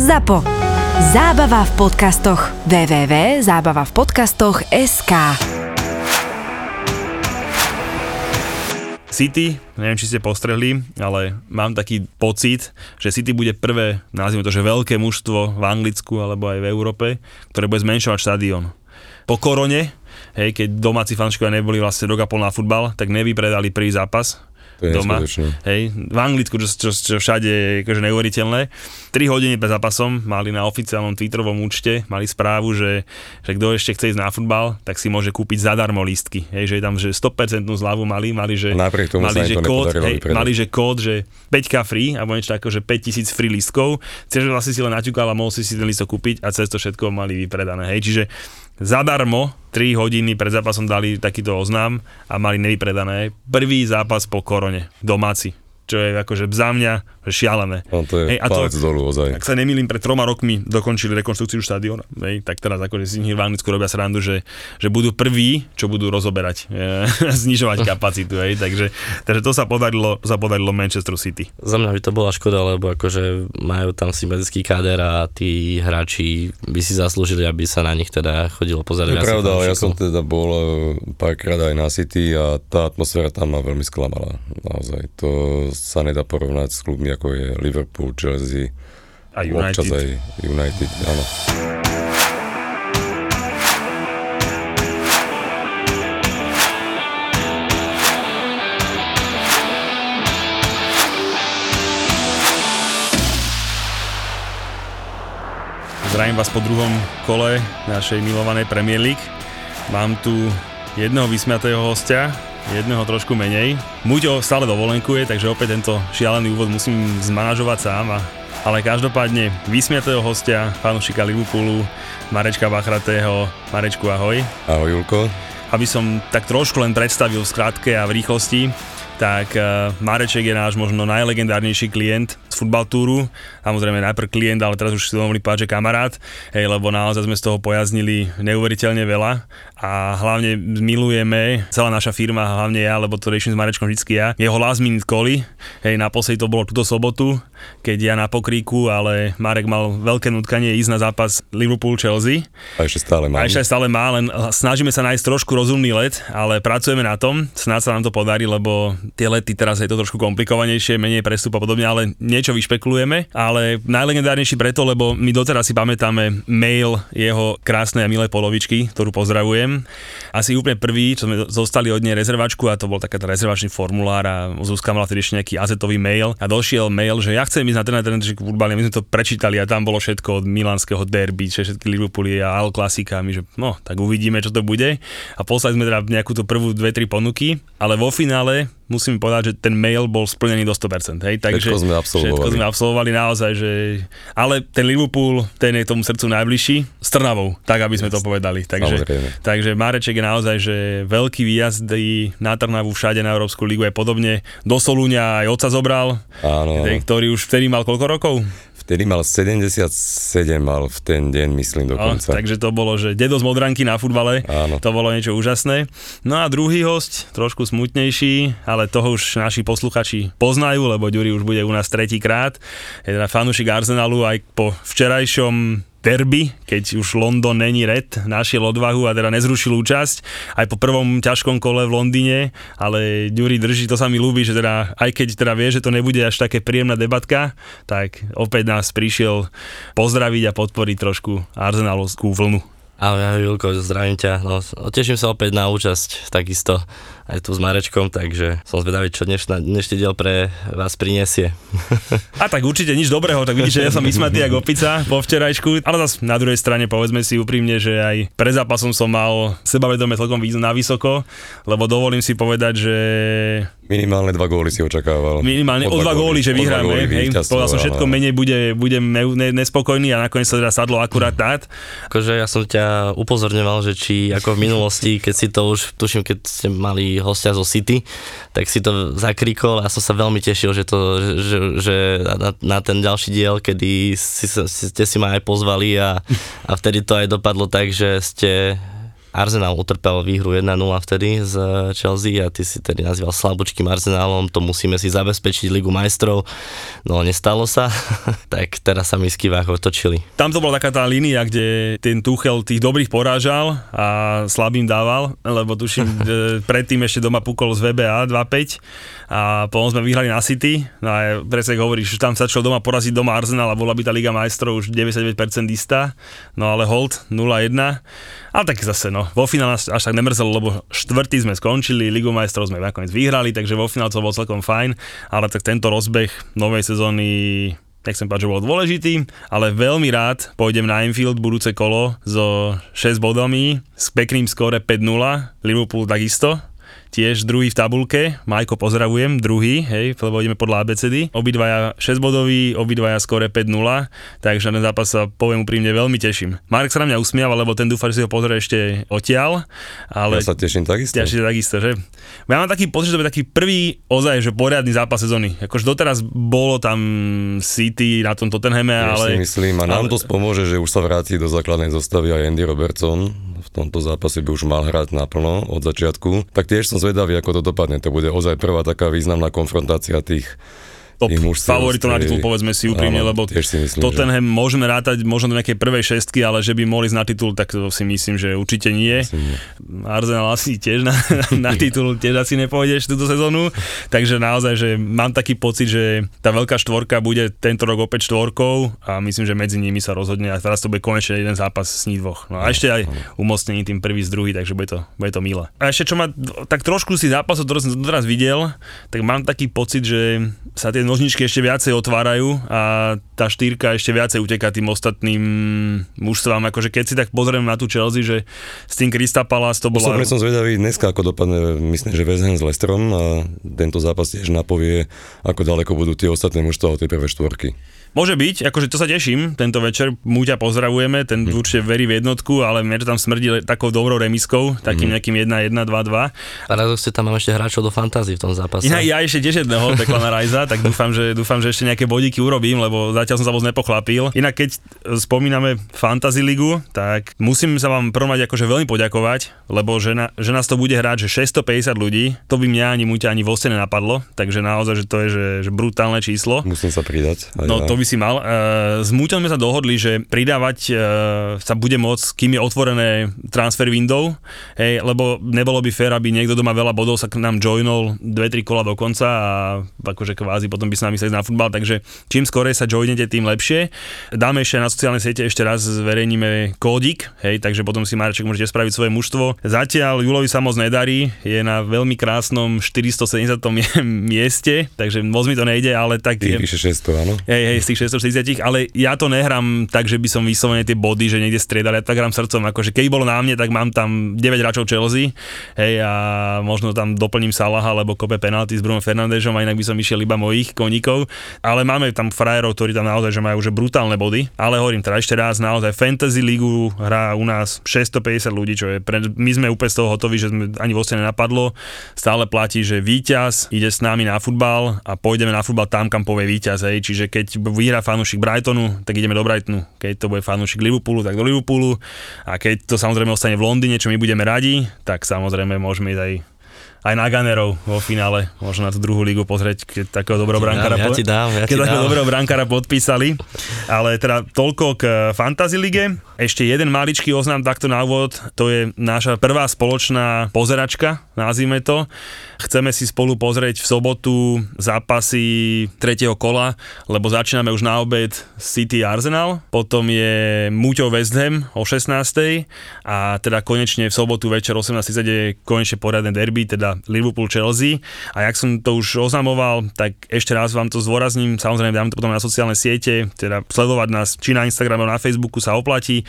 ZAPO. Zábava v podcastoch. www.zábavavpodcastoch.sk City, neviem, či ste postrehli, ale mám taký pocit, že City bude prvé, nazvime to, že veľké mužstvo v Anglicku alebo aj v Európe, ktoré bude zmenšovať štadión. Po korone, hej, keď domáci fanškovia neboli vlastne rok a pol na futbal, tak nevypredali prvý zápas doma. Hej, v Anglicku, čo, čo, čo všade je akože neuveriteľné. 3 hodiny pred zápasom mali na oficiálnom Twitterovom účte, mali správu, že, že kto ešte chce ísť na futbal, tak si môže kúpiť zadarmo lístky. Hej, že tam že 100% zľavu mali, mali, že, napriek tomu mali, že kód, hej, vypredať. mali, že kód, že 5k free, alebo niečo tako, že 5000 free lístkov. Čiže vlastne si len naťukal a mohol si si ten lístok kúpiť a cez to všetko mali vypredané. Hej, čiže zadarmo 3 hodiny pred zápasom dali takýto oznám a mali nevypredané. Prvý zápas po korone, domáci čo je akože za mňa šialené. No to je Hej, a to- dolu ozaj. Ak sa nemýlim, pred troma rokmi dokončili rekonštrukciu štadióna. Hej, tak teraz akože si v Anglicku robia srandu, že, že budú prví, čo budú rozoberať, e, znižovať kapacitu. Hej, takže, takže to sa podarilo, sa podarilo Manchester City. Za mňa by to bola škoda, lebo akože majú tam sympatický káder a tí hráči by si zaslúžili, aby sa na nich teda chodilo To pozerať. je viacej pravda, ja som teda bol e, párkrát aj na City a tá atmosféra tam ma veľmi sklamala. Naozaj, to sa nedá porovnať s klubmi ako je Liverpool, Chelsea, A občas United. aj United, áno. Zdravím vás po druhom kole našej milovanej Premier League. Mám tu jedného vysmiatého hostia, jedného trošku menej. Muťo stále dovolenkuje, takže opäť tento šialený úvod musím zmanažovať sám. A, ale každopádne vysmiatého hostia, fanúšika Liverpoolu, Marečka Bachratého. Marečku, ahoj. Ahoj Julko. Aby som tak trošku len predstavil v skratke a v rýchlosti, tak uh, Mareček je náš možno najlegendárnejší klient z Football Touru. Samozrejme najprv klient, ale teraz už si povedať, že kamarát, hej, lebo naozaj sme z toho pojaznili neuveriteľne veľa a hlavne milujeme, celá naša firma, hlavne ja, lebo to riešim s Marečkom vždycky ja, jeho last minute koly, hej, naposledy to bolo túto sobotu, keď ja na pokríku, ale Marek mal veľké nutkanie ísť na zápas Liverpool-Chelsea A ešte stále mám. a ešte stále má, len snažíme sa nájsť trošku rozumný let, ale pracujeme na tom, snáď sa nám to podarí, lebo tie lety teraz je to trošku komplikovanejšie, menej prestup a podobne, ale niečo vyšpekulujeme, ale najlegendárnejší preto, lebo my doteraz si pamätáme mail jeho krásnej a milej polovičky, ktorú pozdravujem. Asi úplne prvý, čo sme zostali od nej rezervačku a to bol taký rezervačný formulár a Zuzka mala vtedy ešte nejaký azetový mail a došiel mail, že ja chcem ísť na ten a ten futbal, my sme to prečítali a tam bolo všetko od milánskeho derby, čiže všetky Liverpooly a Al Klasika, my že no, tak uvidíme, čo to bude. A poslali sme teda nejakú tú prvú dve, tri ponuky, ale vo finále musím povedať, že ten mail bol splnený do 100%, hej, takže Všetko sme absolvovali. Všetko sme absolvovali naozaj, že... Ale ten Liverpool, ten je tomu srdcu najbližší, s Trnavou, tak aby sme to povedali. Takže, Samozrejme. takže Mareček je naozaj, že veľký výjazdy na Trnavu všade na Európsku ligu aj podobne. Do Solúňa aj otca zobral, áno. ktorý už vtedy mal koľko rokov? Vtedy mal 77 mal v ten deň, myslím No, dokonca. takže to bolo, že dedo z Modranky na futbale, Áno. to bolo niečo úžasné. No a druhý host, trošku smutnejší, ale toho už naši posluchači poznajú, lebo Ďuri už bude u nás tretíkrát. Je teda fanúšik Arsenalu aj po včerajšom derby, keď už London není red, našiel odvahu a teda nezrušil účasť aj po prvom ťažkom kole v Londýne, ale Ďuri drží, to sa mi ľúbi, že teda aj keď teda vie, že to nebude až také príjemná debatka, tak opäť nás prišiel pozdraviť a podporiť trošku arsenalovskú vlnu. Ahoj Julko, zdravím ťa. No, teším sa opäť na účasť, takisto aj tu s Marečkom, takže som zvedavý, čo dnešná, dnešný diel pre vás prinesie. A tak určite nič dobrého, tak vidíš, že ja som vysmatý ako opica po včerajšku, ale zase na druhej strane povedzme si úprimne, že aj pred zápasom som mal sebavedome celkom na vysoko, lebo dovolím si povedať, že Minimálne dva góly si očakával. minimálne o dva góly, že vyhráme, povedal som všetko menej, bude, budem ne, ne, nespokojný a nakoniec sa teda sadlo akurát tát. Akože ja som ťa upozorňoval, že či ako v minulosti, keď si to už, tuším, keď ste mali hostia zo City, tak si to zakrikol a som sa veľmi tešil, že, to, že, že na, na ten ďalší diel, kedy si, si, ste si ma aj pozvali a, a vtedy to aj dopadlo tak, že ste Arsenal utrpel výhru 1-0 vtedy z Chelsea a ty si tedy nazýval slabúčkým Arsenálom, to musíme si zabezpečiť Ligu majstrov. No nestalo sa, tak teraz sa mi skývách otočili. Tam to bola taká tá línia, kde ten Tuchel tých dobrých porážal a slabým dával, lebo tuším, predtým ešte doma pukol z VBA 2-5 a potom sme vyhrali na City. No a presne hovoríš, že tam začal doma poraziť doma Arsenal a bola by tá Liga majstrov už 99% istá. No ale hold 0-1. Ale tak zase, no, vo finále až, až tak nemrzelo, lebo štvrtý sme skončili, Ligu majstrov sme nakoniec vyhrali, takže vo finále to bolo celkom fajn, ale tak tento rozbeh novej sezóny nechcem povedať, že bol dôležitý, ale veľmi rád pôjdem na Enfield budúce kolo so 6 bodami s pekným skóre 5-0, Liverpool takisto, tiež druhý v tabulke, Majko pozdravujem, druhý, hej, lebo ideme podľa ABCD. Obidvaja 6 bodový, obidvaja skore 5-0, takže na ten zápas sa poviem úprimne veľmi teším. Marek sa na mňa usmiava, lebo ten dúfa, že si ho pozrie ešte odtiaľ. Ale ja sa teším takisto. Teším takisto, že? Ja mám taký pocit, že to je taký prvý ozaj, že poriadny zápas sezóny. Akože doteraz bolo tam City na tom Tottenhame, ja ale... si myslím, a nám ale... to spomôže, že už sa vráti do základnej zostavy aj Andy Robertson, v tomto zápase by už mal hrať naplno od začiatku, tak tiež som zvedavý, ako to dopadne. To bude ozaj prvá taká významná konfrontácia tých top favoritov na titul, povedzme si úprimne, lebo si myslím, Tottenham že... môžeme rátať možno do nejakej prvej šestky, ale že by mohli ísť na titul, tak to si myslím, že určite nie. Myslím, Arsenal asi tiež na, na titul tiež asi nepôjdeš túto sezónu, takže naozaj, že mám taký pocit, že tá veľká štvorka bude tento rok opäť štvorkou a myslím, že medzi nimi sa rozhodne a teraz to bude konečne jeden zápas s ní dvoch. No a ešte aj umocnení tým prvý z druhý, takže bude to, bude to milé. A ešte čo ma, tak trošku si zápasov, ktoré som teraz videl, tak mám taký pocit, že sa tie nožničky ešte viacej otvárajú a tá štýrka ešte viacej uteká tým ostatným mužstvám. Akože keď si tak pozrieme na tú Chelsea, že s tým Krista Palace to bola... Osobne som zvedavý dneska, ako dopadne, myslím, že West s Lesterom a tento zápas tiež napovie, ako ďaleko budú tie ostatné mužstva od tej prvé štvorky. Môže byť, akože to sa teším, tento večer, Múťa pozdravujeme, ten mm. určite verí v jednotku, ale mne to tam smrdí takou dobrou remiskou, takým mm. nejakým 1-1, 2-2. Paradoxne tam mám ešte hráčov do fantázy v tom zápase. Ja, ja ešte tiež jedného, Declana Rajza, tak dúfam že, dúfam, že ešte nejaké bodíky urobím, lebo zatiaľ som sa moc nepochlapil. Inak keď spomíname Fantasy ligu, tak musím sa vám prvom akože veľmi poďakovať, lebo že, na, že nás to bude hrať, že 650 ľudí, to by mňa ani Múťa ani vo nenapadlo, takže naozaj, že to je že, že brutálne číslo. Musím sa pridať. No ja. to by si mal. Uh, s Múťom sme sa dohodli, že pridávať uh, sa bude môcť, kým je otvorené transfer window, hej, lebo nebolo by fér, aby niekto doma veľa bodov sa k nám joinol 2-3 kola do konca a akože kvázi potom by s nami sa na futbal, takže čím skorej sa joinete, tým lepšie. Dáme ešte na sociálne siete, ešte raz zverejníme kódik, hej, takže potom si Mareček môžete spraviť svoje mužstvo. Zatiaľ Julovi sa moc nedarí, je na veľmi krásnom 470. mieste, takže moc mi to nejde, ale tak... Ty vyše 600, áno? Hej, hej, tých 640, ale ja to nehrám tak, že by som vyslovene tie body, že niekde striedal, ja tak hrám srdcom, akože keď bolo na mne, tak mám tam 9 hráčov Chelsea, hej, a možno tam doplním Salaha, alebo kope penalty s Bruno Fernandežom a inak by som išiel iba mojich koníkov, ale máme tam frajerov, ktorí tam naozaj že majú že brutálne body, ale hovorím teda ešte raz, naozaj Fantasy Ligu hrá u nás 650 ľudí, čo je, pre, my sme úplne z toho hotoví, že sme ani vo nenapadlo, stále platí, že víťaz ide s nami na futbal a pôjdeme na futbal tam, kam povie víťaz, hej, čiže keď vyhrá fanúšik Brightonu, tak ideme do Brightonu. Keď to bude fanúšik Liverpoolu, tak do Liverpoolu. A keď to samozrejme ostane v Londýne, čo my budeme radi, tak samozrejme môžeme ísť aj aj na Ganerov vo finále, možno na tú druhú lígu pozrieť, keď takého dobrého brankára, ja dám, ja keď takého dobrého brankára podpísali. Ale teda toľko k Fantasy lige. Ešte jeden maličký oznám takto na úvod, to je naša prvá spoločná pozeračka, nazvime to. Chceme si spolu pozrieť v sobotu zápasy tretieho kola, lebo začíname už na obed City Arsenal, potom je Muťo West Ham o 16. a teda konečne v sobotu večer 18.30 je konečne poriadne derby, teda Liverpool Chelsea. A jak som to už oznamoval, tak ešte raz vám to zdôrazním, samozrejme dám to potom na sociálne siete, teda sledovať nás či na Instagrame, na Facebooku sa oplatí.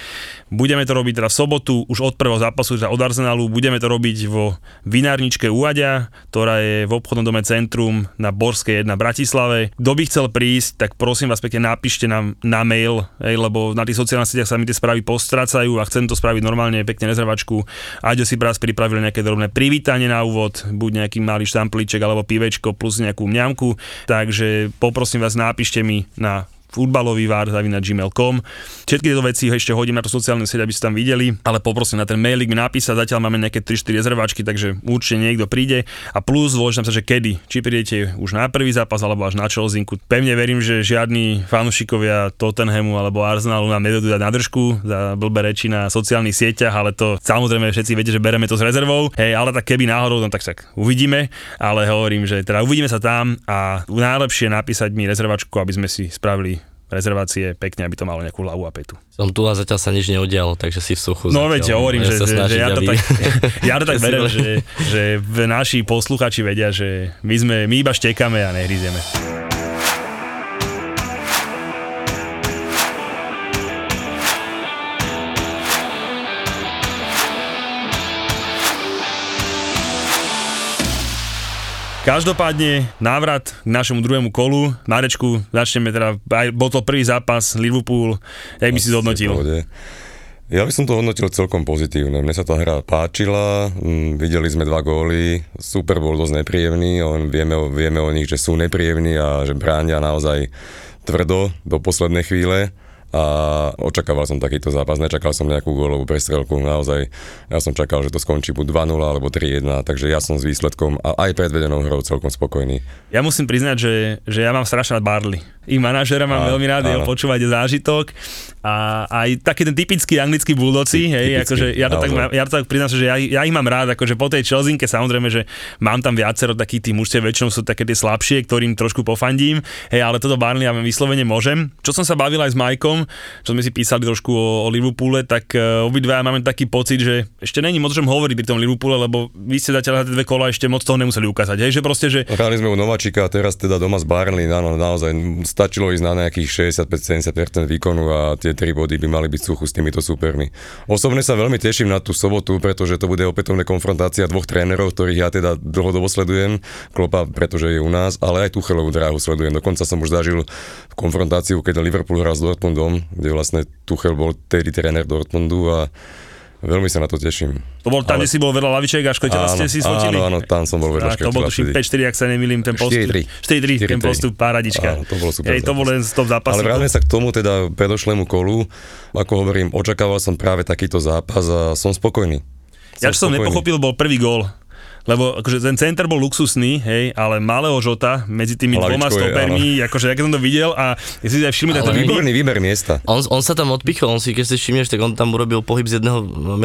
Budeme to robiť teda v sobotu, už od prvého zápasu, teda od Arsenalu, budeme to robiť vo vinárničke Uadia, ktorá je v obchodnom dome Centrum na Borskej 1 Bratislave. Kto by chcel prísť, tak prosím vás pekne napíšte nám na mail, hej, lebo na tých sociálnych sieťach sa mi tie správy postracajú a chcem to spraviť normálne, pekne nezrvačku. Aďo si práve pripravili nejaké drobné privítanie na úvod, buď nejaký malý štamplíček alebo pivečko plus nejakú mňamku, takže poprosím vás napíšte mi na futbalový vár gmail.com. Všetky tieto veci ešte hodím na to sociálne sieť, aby ste tam videli, ale poprosím na ten mailik mi napísať, zatiaľ máme nejaké 3-4 rezervačky, takže určite niekto príde a plus dôležitám sa, že kedy, či prídete už na prvý zápas alebo až na Chelsinku. Pevne verím, že žiadni fanúšikovia Tottenhamu alebo Arsenalu nám nedodú dať na držku za blbé reči na sociálnych sieťach, ale to samozrejme všetci viete, že bereme to s rezervou. Hej, ale tak keby náhodou, no tak, tak uvidíme, ale hovorím, že teda uvidíme sa tam a najlepšie napísať mi rezervačku, aby sme si spravili rezervácie pekne, aby to malo nejakú hlavu a petu. Som tu a zatiaľ sa nič neudialo, takže si v suchu. No veď, hovorím, že, že, že, ja to tak, ja to tak verím, že, že naši posluchači vedia, že my, sme, my iba štekáme a nehryzieme. Každopádne návrat k našemu druhému kolu. Marečku, začneme teda, aj bol to prvý zápas Liverpool, jak by si zhodnotil? Ja by som to hodnotil celkom pozitívne. Mne sa tá hra páčila, mm, videli sme dva góly, super bol dosť nepríjemný, on, vieme, vieme o nich, že sú nepríjemní a že bránia naozaj tvrdo do poslednej chvíle a očakával som takýto zápas, nečakal som nejakú gólovú prestrelku, naozaj ja som čakal, že to skončí buď 2-0 alebo 3-1, takže ja som s výsledkom a aj predvedenou hrou celkom spokojný. Ja musím priznať, že, že ja mám strašne Barley ich manažera mám veľmi rád, jeho počúvať zážitok. A aj taký ten typický anglický buldoci, hej, akože ja to, tak, ja to tak priznám, že ja, ja, ich mám rád, akože po tej Chelsinke samozrejme, že mám tam viacero takých tých mužstiev, väčšinou sú také tie slabšie, ktorým trošku pofandím, hej, ale toto Barney ja vyslovene môžem. Čo som sa bavil aj s Majkom, čo sme si písali trošku o, o Liverpoole, tak uh, obidva máme taký pocit, že ešte není moc čom hovoriť pri tom Liverpoole, lebo vy ste zatiaľ na tie dve kola ešte moc toho nemuseli ukázať, hej, že proste, že... Hrali sme u Nováčika a teraz teda doma s Barney, áno, naozaj stačilo ísť na nejakých 65-70% výkonu a tie tri body by mali byť suchu s týmito supermi. Osobne sa veľmi teším na tú sobotu, pretože to bude opätovné konfrontácia dvoch trénerov, ktorých ja teda dlhodobo sledujem. Klopa, pretože je u nás, ale aj Tuchelovú dráhu sledujem. Dokonca som už zažil konfrontáciu, keď Liverpool hral s Dortmundom, kde vlastne Tuchel bol tedy tréner Dortmundu a Veľmi sa na to teším. To bol tam, ale... kde si bol vedľa laviček a škotela ste si sfotili? Áno, áno, tam som bol vedľa To bol tuším 5-4, ak sa nemýlim, ten postup. 4-3. 4-3, ten postup, páradička. Áno, to bolo super. Ej, to bol len z toho zápasu. Ale vráťme sa k tomu teda predošlému kolu. Ako hovorím, očakával som práve takýto zápas a som spokojný. Som ja, čo som nepochopil, bol prvý gól lebo akože ten center bol luxusný, hej, ale malého žota medzi tými Lavičko dvoma stopermi, je, akože ja keď som to videl a ja si aj všimli, tak to výborný výber miesta. On, on, sa tam odpichol, on si, keď si všimneš, tak on tam urobil pohyb z jedného,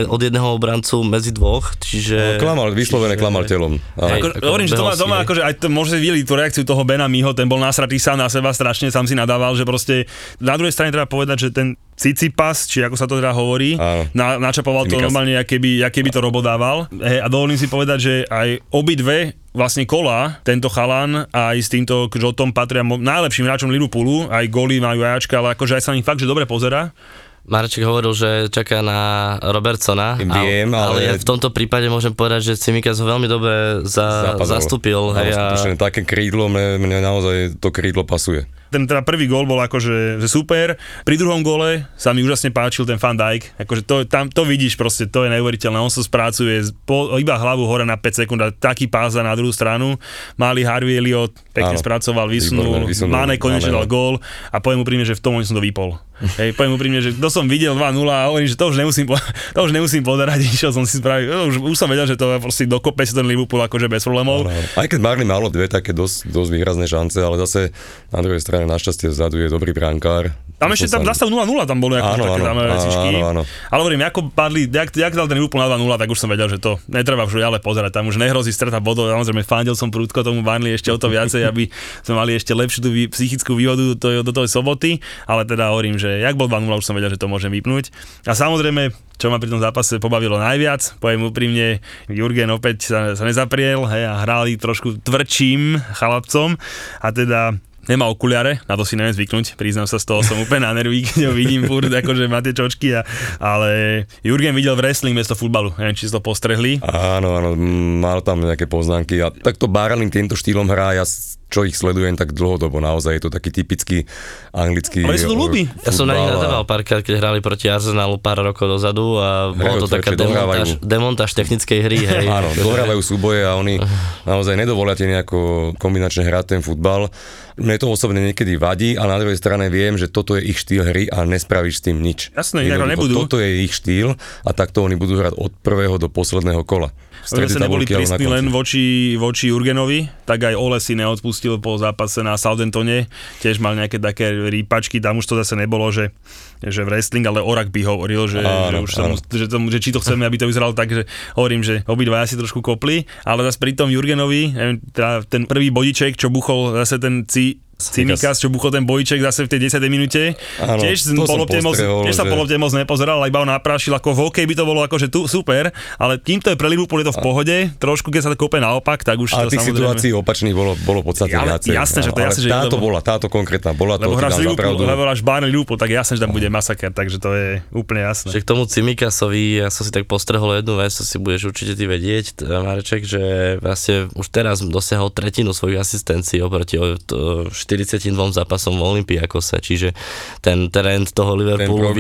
od jedného obrancu medzi dvoch, čiže... No, klamal, vyslovene čiže... klamal telom. Ako, hovorím, že doma, doma akože aj to, môže videli tú reakciu toho Bena Miho, ten bol nasratý sám na seba strašne, sám si nadával, že proste na druhej strane treba povedať, že ten Cicipas, či ako sa to teda hovorí, na, načapoval to normálne, aké by, aké by to robodával. Hey, a dovolím si povedať, že aj obidve vlastne kola, tento chalan aj s týmto Jotom patria najlepším hráčom Liverpoolu, aj goly majú ajačka, ale akože aj sa im fakt, že dobre pozera. Marček hovoril, že čaká na Robertsona, Viem, ale, ale ja v tomto prípade môžem povedať, že Cimikas ho veľmi dobre za, zastúpil. Hej, a... Také krídlo, mne, mne naozaj to krídlo pasuje. Ten teda prvý gól bol akože že super. Pri druhom gole sa mi úžasne páčil ten Van Dijk. Akože to, tam, to vidíš proste, to je neuveriteľné. On sa spracuje po, iba hlavu hore na 5 sekúnd a taký páza na druhú stranu. Mali Harvey Elliot, pekne Áno, spracoval, vysunul, Mane konečne dal gól a poviem úprimne, že v tom som to vypol. Hej, poviem úprimne, že to som videl 2-0 a hovorím, že to už nemusím, to už nemusím podarať, išiel som si spraviť, už, už som vedel, že to proste dokope si ten Liverpool akože bez problémov. Aj keď Marley malo dve také dosť, dosť výrazné šance, ale zase na druhej strane našťastie vzadu je dobrý brankár, tam ešte tam zastav 0-0 tam bolo ako áno, také áno, vecičky. Áno, áno. Ale hovorím, ako padli, jak, jak dal ten na 2-0, tak už som vedel, že to netreba už ale pozerať. Tam už nehrozí strata bodov. Samozrejme, fandil som prúdko tomu Barnley ešte o to viacej, aby sme mali ešte lepšiu tú psychickú výhodu do, do, do tej soboty. Ale teda hovorím, že jak bol 2-0, už som vedel, že to môžem vypnúť. A samozrejme, čo ma pri tom zápase pobavilo najviac, poviem úprimne, Jurgen opäť sa, sa nezapriel hej, a hrali trošku tvrdším chalapcom a teda nemá okuliare, na to si neviem zvyknúť, priznám sa, z toho som úplne na nerví, keď ho vidím furt, akože má tie čočky, a, ale Jurgen videl wrestling miesto futbalu, neviem, či si to postrehli. Áno, áno, mal tam nejaké poznámky a takto Barling týmto štýlom hrá, ja čo ich sledujem tak dlhodobo, naozaj je to taký typický anglický Ale si to ľúbi. Ja som na nich nadával párkrát, keď hrali proti Arsenalu pár rokov dozadu a bolo to taká demontáž, demontáž technickej hry. Hej. Áno, dohrávajú súboje a oni naozaj nedovolia nejako kombinačne hrať ten futbal. Mne to osobne niekedy vadí, ale na druhej strane viem, že toto je ich štýl hry a nespravíš s tým nič. Jasné, inak nebudú. Toto je ich štýl a takto oni budú hrať od prvého do posledného kola. Oni sa neboli prísni len voči, voči Jurgenovi, tak aj Ole si neodpustil po zápase na Southamptone, tiež mal nejaké také rýpačky, tam už to zase nebolo, že, že wrestling, ale Orak by hovoril, že, že, Áno, už tomu, že, tomu, že či to chceme, aby to vyzeralo tak, že hovorím, že obidva si trošku kopli, ale zase pri tom Jurgenovi, teda ten prvý bodiček, čo buchol zase ten Cimikas, čo buchol ten bojček zase v tej 10. minúte. Áno, tiež, to polopte moc, tiež sa že- polopte moc nepozeral, iba ho naprášil, ako v hokej by to bolo akože tu super, ale kým to je pre Liverpool je to v pohode, trošku keď sa to kope naopak, tak už Ale to tých samozrejme... situácií opačných bolo, bolo podstate Ale viacej. jasné, že to jasné, že táto bola, táto konkrétna bola, to Lebo ti hráš dám za Liverpool, lebo hráš Bayern Liverpool, tak jasné, že tam bude masaker, takže to je úplne jasné. Že k tomu Cimikasovi, ja som si tak postrehol jednu vec, to si budeš určite ty vedieť, Mareček, že vlastne už teraz dosiahol tretinu svojich asistencií oproti to 42 zápasom v Olympiakose, čiže ten trend toho Liverpoolu,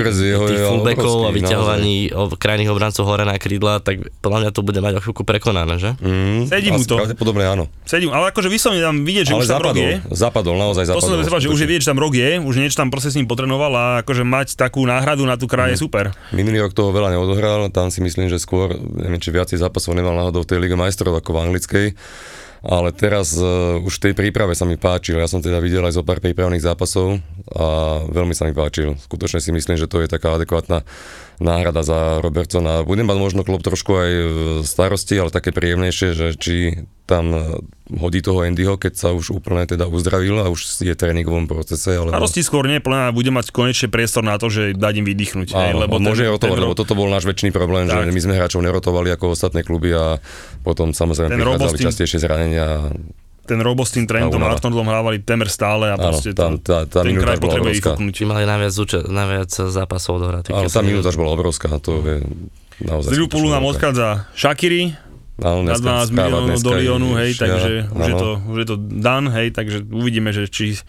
tých fullbackov a vyťahovaní krajných obrancov hore na krídla, tak podľa mňa to bude mať o chvíľku prekonané, že? Mm, Sedí mu to. Pravdepodobne áno. Sedím, ale akože vyslovene tam vidieť, že Ale už tam rok zapadol, je. zapadol, naozaj To som zapadol. že už je vidieť, že tam rok je, už niečo tam proste s ním potrenoval a akože mať takú náhradu na tú kraj je super. Minulý rok toho veľa neodohral, tam si myslím, že skôr, neviem, či viacej zápasov nemal náhodou v tej Lige majstrov ako v anglickej. Ale teraz uh, už v tej príprave sa mi páčil. Ja som teda videl aj zo pár prípravných zápasov a veľmi sa mi páčil. Skutočne si myslím, že to je taká adekvátna náhrada za Robertsona. Budem mať možno klub trošku aj e, starosti, ale také príjemnejšie, že či tam e, hodí toho Andyho, keď sa už úplne teda uzdravil a už je v tréningovom procese. Ale Starosti skôr nie, plná bude mať konečne priestor na to, že dať im vydýchnuť. Áno, lebo on môže rotovať, ten, lebo toto bol náš väčší problém, Tak. že my sme hráčov nerotovali ako ostatné kluby a potom samozrejme Ten prichádzali Robostin- častejšie zranenia. Ten Robo s tým Trentom únava. Arnoldom hrávali temer stále a Áno, proste tam to, tá- tá ten kraj potrebuje vyfúknuť. Mali najviac, zúča- najviac zápasov odohratých. Ale keď tá som- minúta už bola obrovská, to je naozaj... Z Liverpoolu nám odchádza Shakiri Áno, na dneska 12 správa miliónov do Lyonu, hej, vyššia, takže už je, áno. to, už je to dan, hej, takže uvidíme, že či,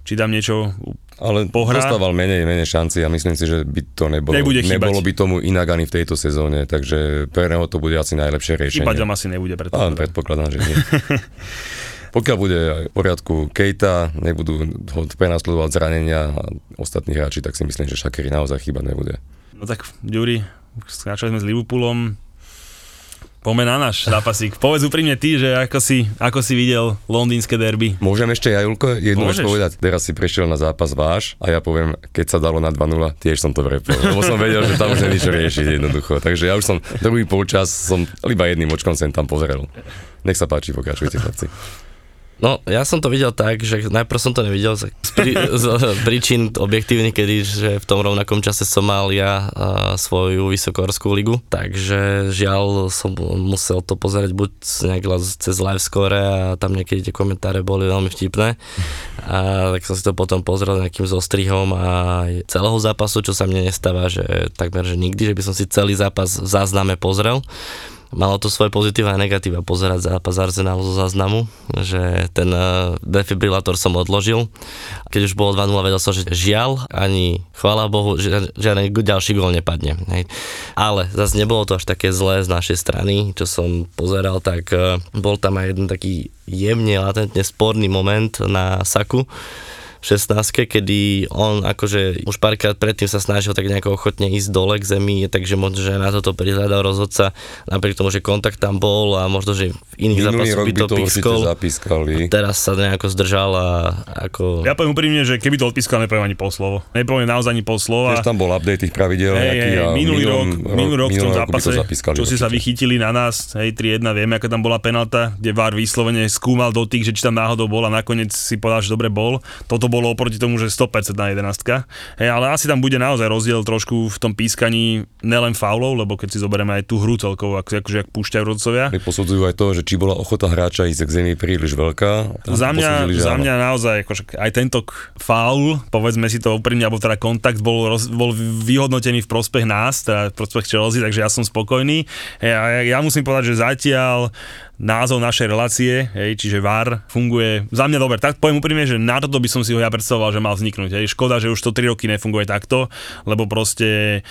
či tam niečo Ale pohrá. dostával menej, menej šanci a myslím si, že by to nebolo, Nebude chýbať. nebolo by tomu inak ani v tejto sezóne, takže pre neho to bude asi najlepšie riešenie. chýbať tam asi nebude, Áno, predpokladám. predpokladám, že nie. Pokiaľ bude v poriadku Kejta, nebudú ho prenasledovať zranenia a ostatní hráči, tak si myslím, že Shakiri naozaj chýbať nebude. No tak, Ďuri, skáčali sme s Liverpoolom, Poďme na náš zápasík. Povedz úprimne ty, že ako si, ako si videl londýnske derby. Môžem ešte ja, Julko, jednu vec povedať? Teraz si prešiel na zápas váš a ja poviem, keď sa dalo na 2-0, tiež som to vrepol, lebo som vedel, že tam už nič riešiť jednoducho. Takže ja už som druhý polčas som iba jedným očkom sem tam pozrel. Nech sa páči, pokračujte chlapci. No, ja som to videl tak, že najprv som to nevidel z, pri, z príčin objektívnych, kedy že v tom rovnakom čase som mal ja a, svoju vysokohorskú ligu, takže žiaľ som musel to pozerať buď nejak cez live score a tam niekedy tie komentáre boli veľmi vtipné a tak som si to potom pozrel nejakým zostrihom a celého zápasu, čo sa mne nestáva, že takmer že nikdy, že by som si celý zápas v zázname pozrel. Malo to svoje pozitíva a negatíva pozerať zápas Arsenalu zo záznamu, že ten eh, defibrilátor som odložil. Keď už bolo 2-0, vedel som, že žiaľ, ani chvála Bohu, že žiadny ďalší gól nepadne. Hej. Ale zase nebolo to až také zlé z našej strany, čo som pozeral, tak eh, bol tam aj jeden taký jemne, latentne sporný moment na Saku, 16 kedy on akože už párkrát predtým sa snažil tak nejako ochotne ísť dole k zemi, takže možno, že na toto prihľadal rozhodca, napriek tomu, že kontakt tam bol a možno, že v iných zápasoch by to pískol. zapískali. Teraz sa nejako zdržal a ako... Ja poviem úprimne, že keby to odpískal, nepoviem ani pol slovo. Nepoviem naozaj ani pol slova. Tiež tam bol update tých pravidel. Hej, a minulý rok, minulý rok v tom zápase, to zapískali čo si sa vychytili na nás, hej, 3-1, vieme, aká tam bola penalta, kde VAR vyslovene skúmal dotyk, že či tam náhodou bol a nakoniec si povedal, že dobre bol. Toto bolo oproti tomu, že 100% na 11. Hej, ale asi tam bude naozaj rozdiel trošku v tom pískaní nelen faulov, lebo keď si zoberieme aj tú hru celkovo, ako, akože ak púšťajú rodcovia. Posudzujú aj to, že či bola ochota hráča ísť k zemi príliš veľká. Za mňa, za mňa naozaj, akože aj tento faul, povedzme si to úprimne, alebo teda kontakt bol, roz, bol vyhodnotený v prospech nás, teda v prospech Chelsea, takže ja som spokojný. Ja, ja, ja musím povedať, že zatiaľ názov našej relácie, hej, čiže VAR funguje za mňa dobre. Tak poviem úprimne, že na toto by som si ho ja predstavoval, že mal vzniknúť. Hej. Škoda, že už to 3 roky nefunguje takto, lebo proste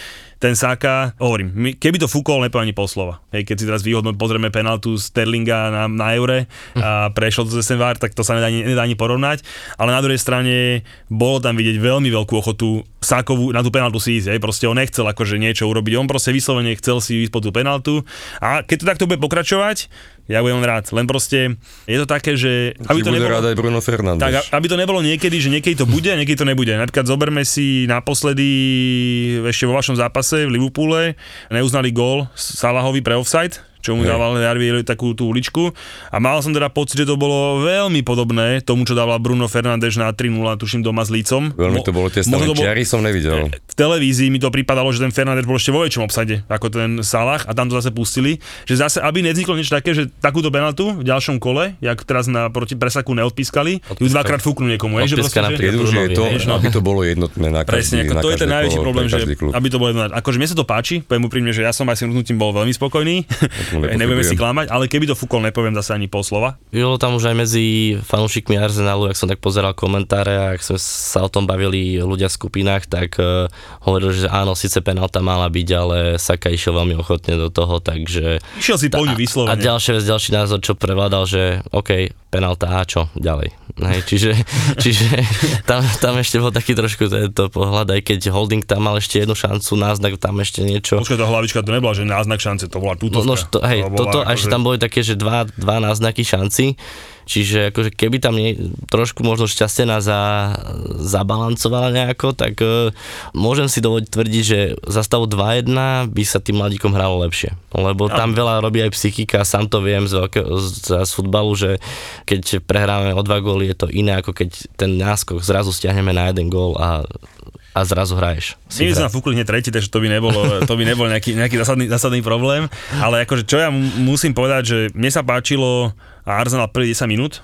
ten Saka, hovorím, my, keby to fúkol, nepoviem ani poslova. Hej, keď si teraz výhodno pozrieme penaltu Sterlinga na, na eure a prešlo to cez ten VAR, tak to sa nedá, nedá ani porovnať. Ale na druhej strane bolo tam vidieť veľmi veľkú ochotu Sakovu na tú penaltu si ísť. Hej. Proste on nechcel akože niečo urobiť. On proste vyslovene chcel si ísť po tú penaltu. A keď to takto bude pokračovať, ja budem rád. Len proste je to také, že... Aby to bude nebolo, aj Bruno Fernández. Tak, aby to nebolo niekedy, že niekedy to bude a niekedy to nebude. Napríklad zoberme si naposledy ešte vo vašom zápase v Liverpoole neuznali gól Salahovi pre offside, čo mu dával Jarvi takú tú uličku. A mal som teda pocit, že to bolo veľmi podobné tomu, čo dával Bruno Fernández na 3-0, tuším doma s Lícom. Veľmi to bolo testé, to bol... čiary som nevidel. V televízii mi to pripadalo, že ten Fernández bol ešte vo väčšom obsade ako ten Salah a tam to zase pustili. Že zase, aby nevzniklo niečo také, že takúto penaltu v ďalšom kole, jak teraz na proti presaku neodpískali, ju dvakrát fúknú niekomu. Je, že proste, že... Už je to, no. aby to bolo jednotné na každý, Presne, ako na to je ten najväčší problém, že klub. aby to bolo jednotné. Akože mne sa to páči, poviem úprimne, že ja som aj s bol veľmi spokojný. Nebudeme si klamať, ale keby to fúkol, nepoviem zase ani pol slova. Bylo tam už aj medzi fanúšikmi Arsenalu, ak som tak pozeral komentáre a ak sme sa o tom bavili ľudia v skupinách, tak uh, hovorili, že áno, síce penálta mala byť, ale Saka išiel veľmi ochotne do toho, takže... Išiel si po ňu vyslovene. A ďalšia vec, ďalší názor, čo prevládal, že OK, penálta a čo ďalej. Hej, čiže čiže tam, tam ešte bol taký trošku tento pohľad, aj keď Holding tam mal ešte jednu šancu, náznak tam ešte niečo. Počkaj, tá hlavička to nebola, že náznak šance, to bola túto. No, no to, hej, to toto, a ešte tam boli také, že dva, dva náznaky šanci, čiže akože keby tam nie, trošku možno šťastená za, zabalancovala nejako, tak uh, môžem si dovoliť tvrdiť, že za stavu 2-1 by sa tým mladíkom hralo lepšie. Lebo tam veľa robí aj psychika, sám to viem z, z, z futbalu, že keď prehráme o dva góly, je to iné, ako keď ten náskok zrazu stiahneme na jeden gól a a zrazu hraješ. My sme fúkli hneď tretí, takže to by nebolo, to by nebol nejaký, nejaký zásadný, zásadný problém, ale akože čo ja musím povedať, že mne sa páčilo Arsenal prvý 10 minút,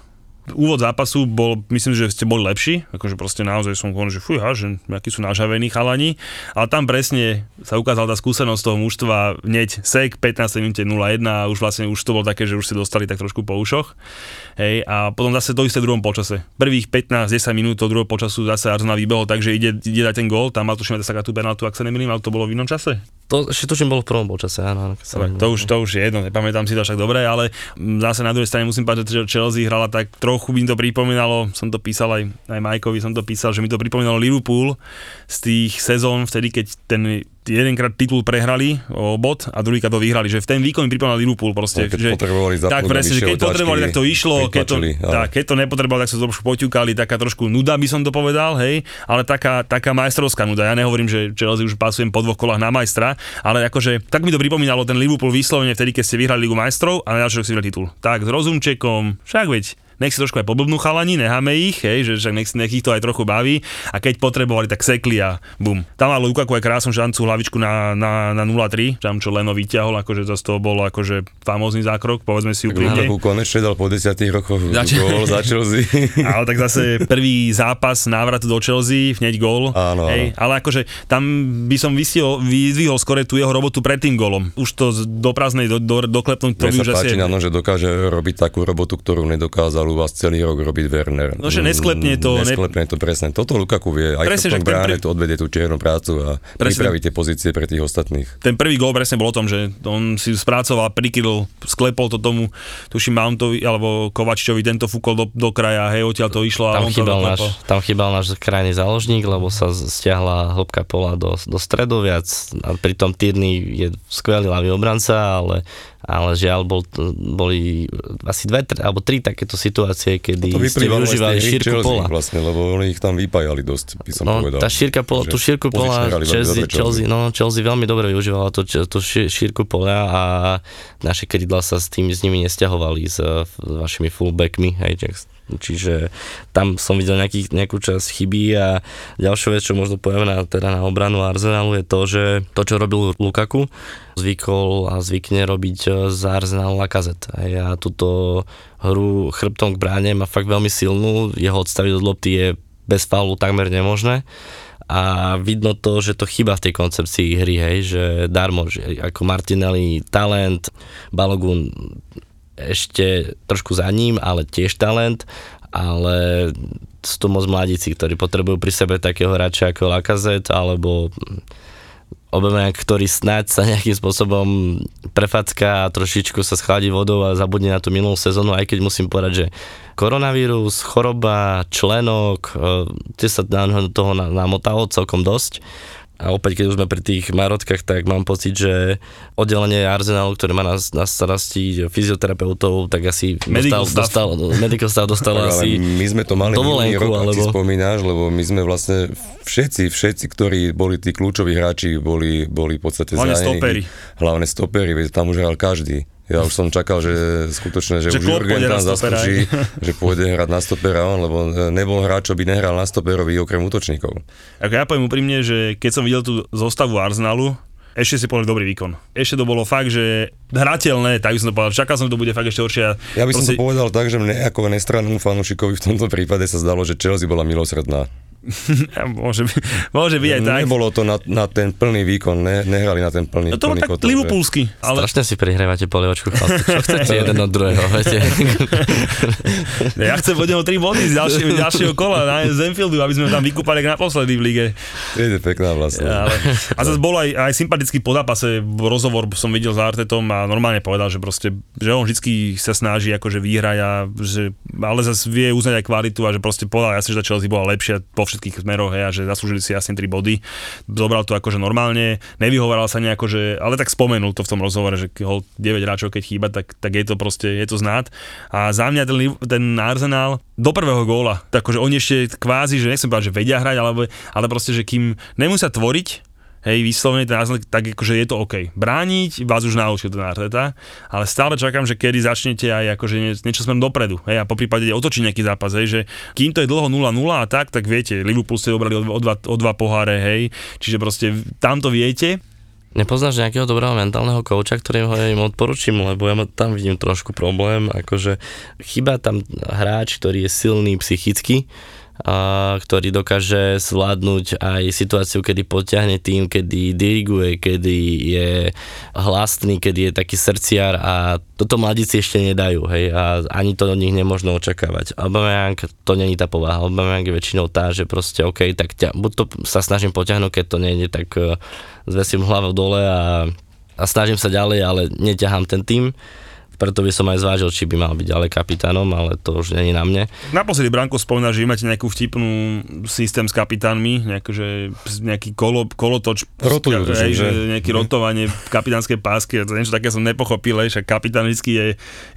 úvod zápasu bol, myslím, že ste boli lepší, akože proste naozaj som hovoril, že fujha, že akí sú nažavení chalani, ale tam presne sa ukázala tá skúsenosť toho mužstva, hneď sek, 15 minúte 0-1 a už vlastne už to bolo také, že už ste dostali tak trošku po ušoch. Hej, a potom zase to isté v druhom počase. Prvých 15-10 minút toho druhého počasu zase Arsenal vybehol, takže ide, ide dať ten gól, tam mal tuším sa tú penaltu, ak sa nemýlim, ale to bolo v inom čase. To ešte tuším bolo v prvom počase, áno. áno to, už, to už je jedno, nepamätám si to však dobre, ale zase na druhej strane musím povedať, že Chelsea hrala tak trochu by to pripomínalo, som to písal aj, aj Majkovi, som to písal, že mi to pripomínalo Liverpool z tých sezón, vtedy keď ten jedenkrát titul prehrali o bod a druhýkrát to vyhrali, že v ten výkon mi pripomínal Liverpool proste. No, keď že, potrebovali tak presne, že keď otlačky, potrebovali, tak to išlo, keď to, tak, keď to nepotrebovali, tak sa to trošku poťukali, taká trošku nuda by som to povedal, hej, ale taká, taká majstrovská nuda. Ja nehovorím, že Chelsea už pasujem po dvoch kolách na majstra, ale akože tak mi to pripomínalo ten Liverpool vyslovene vtedy, keď ste vyhrali Ligu majstrov a na ďalšie si titul. Tak s rozumčekom, však veď nech si trošku aj poblbnú chalani, necháme ich, hej, že, že nech, nech ich to aj trochu baví a keď potrebovali, tak sekli a bum. Tam mal Lukaku aj krásnu šancu hlavičku na, na, na 0-3, tam čo Leno vyťahol, akože zase to bolo akože famózny zákrok, povedzme si úprimne. Lukaku konečne dal po 10 rokoch Zač- gól za Chelsea. ale tak zase prvý zápas návratu do Chelsea, hneď gól. Áno, hej, ale akože tam by som vyzdvihol, vyzdvihol skore tú jeho robotu pred tým golom. Už to do prázdnej do, do, doklepnúť, to by už páči asi... na no, že dokáže robiť takú robotu, ktorú nedokázal u vás celý rok robiť Werner. No, že nesklepne to. Nesklepne to presne. Toto Lukaku vie. Aj presne, to bráne pre... to odvedie tú čiernu prácu a presne. pripraví tie pozície pre tých ostatných. Ten prvý gól presne bol o tom, že on si spracoval, prikryl, sklepol to tomu, tuším Mountovi alebo Kovačičovi, tento fúkol do, do kraja, hej, odtiaľ to išlo. Tam, a on chýbal to náš, tam chýbal náš krajný záložník, lebo sa stiahla hĺbka pola do, do stredu viac. A pritom Tyrny je skvelý ľavý obranca, ale ale žiaľ bol, boli asi dve alebo tri takéto situácie, kedy no ste využívali šírku pola. Vlastne, lebo oni ich tam vypájali dosť, by som no, povedal. Tá šírka pola, tú šírku pola Chelsea, Chelsea, no, Chelsea veľmi dobre využívala tú, tú šírku pola a naše krídla sa s tým s nimi nestiahovali s, s vašimi fullbackmi, hej, Čiže tam som videl nejaký, nejakú časť chyby a ďalšia vec, čo možno poviem na, teda na obranu Arsenalu je to, že to, čo robil Lukaku, zvykol a zvykne robiť e, z Arsenalu Lacazette. A ja túto hru chrbtom k bráne má fakt veľmi silnú, jeho odstaviť od lopty je bez faulu takmer nemožné a vidno to, že to chyba v tej koncepcii hry, hej, že darmo, že ako Martinelli talent, Balogun ešte trošku za ním, ale tiež talent, ale sú to moc mladíci, ktorí potrebujú pri sebe takého hráča ako Lakazet alebo Obama, ktorý snáď sa nejakým spôsobom prefacká a trošičku sa schladí vodou a zabudne na tú minulú sezónu, aj keď musím povedať, že koronavírus, choroba, členok, e, tie sa na toho namotalo celkom dosť a opäť, keď už sme pri tých marotkách, tak mám pocit, že oddelenie Arsenalu, ktoré má na, na starosti fyzioterapeutov, tak asi medical dostal, staff. dostal, medical staff dostal tak, asi my sme to mali dovolenku, rok, alebo... si spomínaš, lebo my sme vlastne všetci, všetci, ktorí boli tí kľúčoví hráči, boli, boli v podstate Hlavne zranení. stopery. Hlavne stopery, tam už hral každý. Ja už som čakal, že skutočne, že, Že už Jurgen tam zaskočí, že pôjde hrať na stopera on, lebo nebol hráč, čo by nehral na stoperovi okrem útočníkov. Ako ja poviem úprimne, že keď som videl tú zostavu Arsenalu, ešte si povedal dobrý výkon. Ešte to bolo fakt, že hrateľné, tak by som to povedal. Čakal som, že to bude fakt ešte horšie. Ja by som to povedal tak, že mne ako nestrannému fanúšikovi v tomto prípade sa zdalo, že Chelsea bola milosredná. môže, by, môže byť aj tak. Nebolo to na, na ten plný výkon, ne, nehrali na ten plný, No to plný tak že- Liverpoolsky. Ale Strašne si prihrávate polievočku chlapci. Čo chcete jeden od druhého, viete? ja chcem od neho 3 body z ďalšieho, ďalšieho kola na Zenfieldu, aby sme tam vykúpali naposledy v lige. To je pekná vlastne. Ale, a zase bol aj, aj sympatický po zápase, rozhovor som videl s Artetom a normálne povedal, že proste, že on vždy sa snaží akože vyhrať a že, ale zase vie uznať aj kvalitu a že proste povedal jasne, že tá Chelsea bola lepšia po všetkých smeroch hej, a že zaslúžili si jasne 3 body. Zobral to akože normálne, nevyhovoral sa nejako, že, ale tak spomenul to v tom rozhovore, že hol 9 hráčov keď chýba, tak, tak je to proste, je to znát. A za mňa ten, ten Arsenal do prvého góla, tak akože oni ešte kvázi, že nechcem povedať, že vedia hrať, ale, ale proste, že kým nemusia tvoriť, Hej, vyslovene ten Arsenal, tak akože je to OK. Brániť vás už naučil ten Arteta, ale stále čakám, že kedy začnete aj akože nie, niečo smerom dopredu. Hej, a po prípade otočiť nejaký zápas, hej, že kým to je dlho 0-0 a tak, tak viete, Liverpool ste dobrali o, o, dva, o dva poháre, hej, čiže proste tam to viete, Nepoznáš nejakého dobrého mentálneho kouča, ktorým ho im odporučím, lebo ja tam vidím trošku problém, akože chýba tam hráč, ktorý je silný psychicky, ktorý dokáže zvládnuť aj situáciu, kedy potiahne tým, kedy diriguje, kedy je hlasný, kedy je taký srdciar a toto mladíci ešte nedajú, hej, a ani to od nich nemôžno očakávať. Aubameyang to není tá povaha, Aubameyang je väčšinou tá, že proste OK, tak ťa, buď to sa snažím potiahnuť, keď to nejde, tak eh, zvesím hlavu dole a, a snažím sa ďalej, ale neťahám ten tým. Preto by som aj zvážil, či by mal byť ďalej kapitánom, ale to už není na mne. Naposledy Branko spomínal, že máte nejakú vtipnú systém s kapitánmi, nejaký, že, nejaký kolo, kolotoč, Rotujú, hej, že že? nejaké rotovanie kapitánskej pásky, to niečo také som nepochopil, hej, však kapitán vždy je,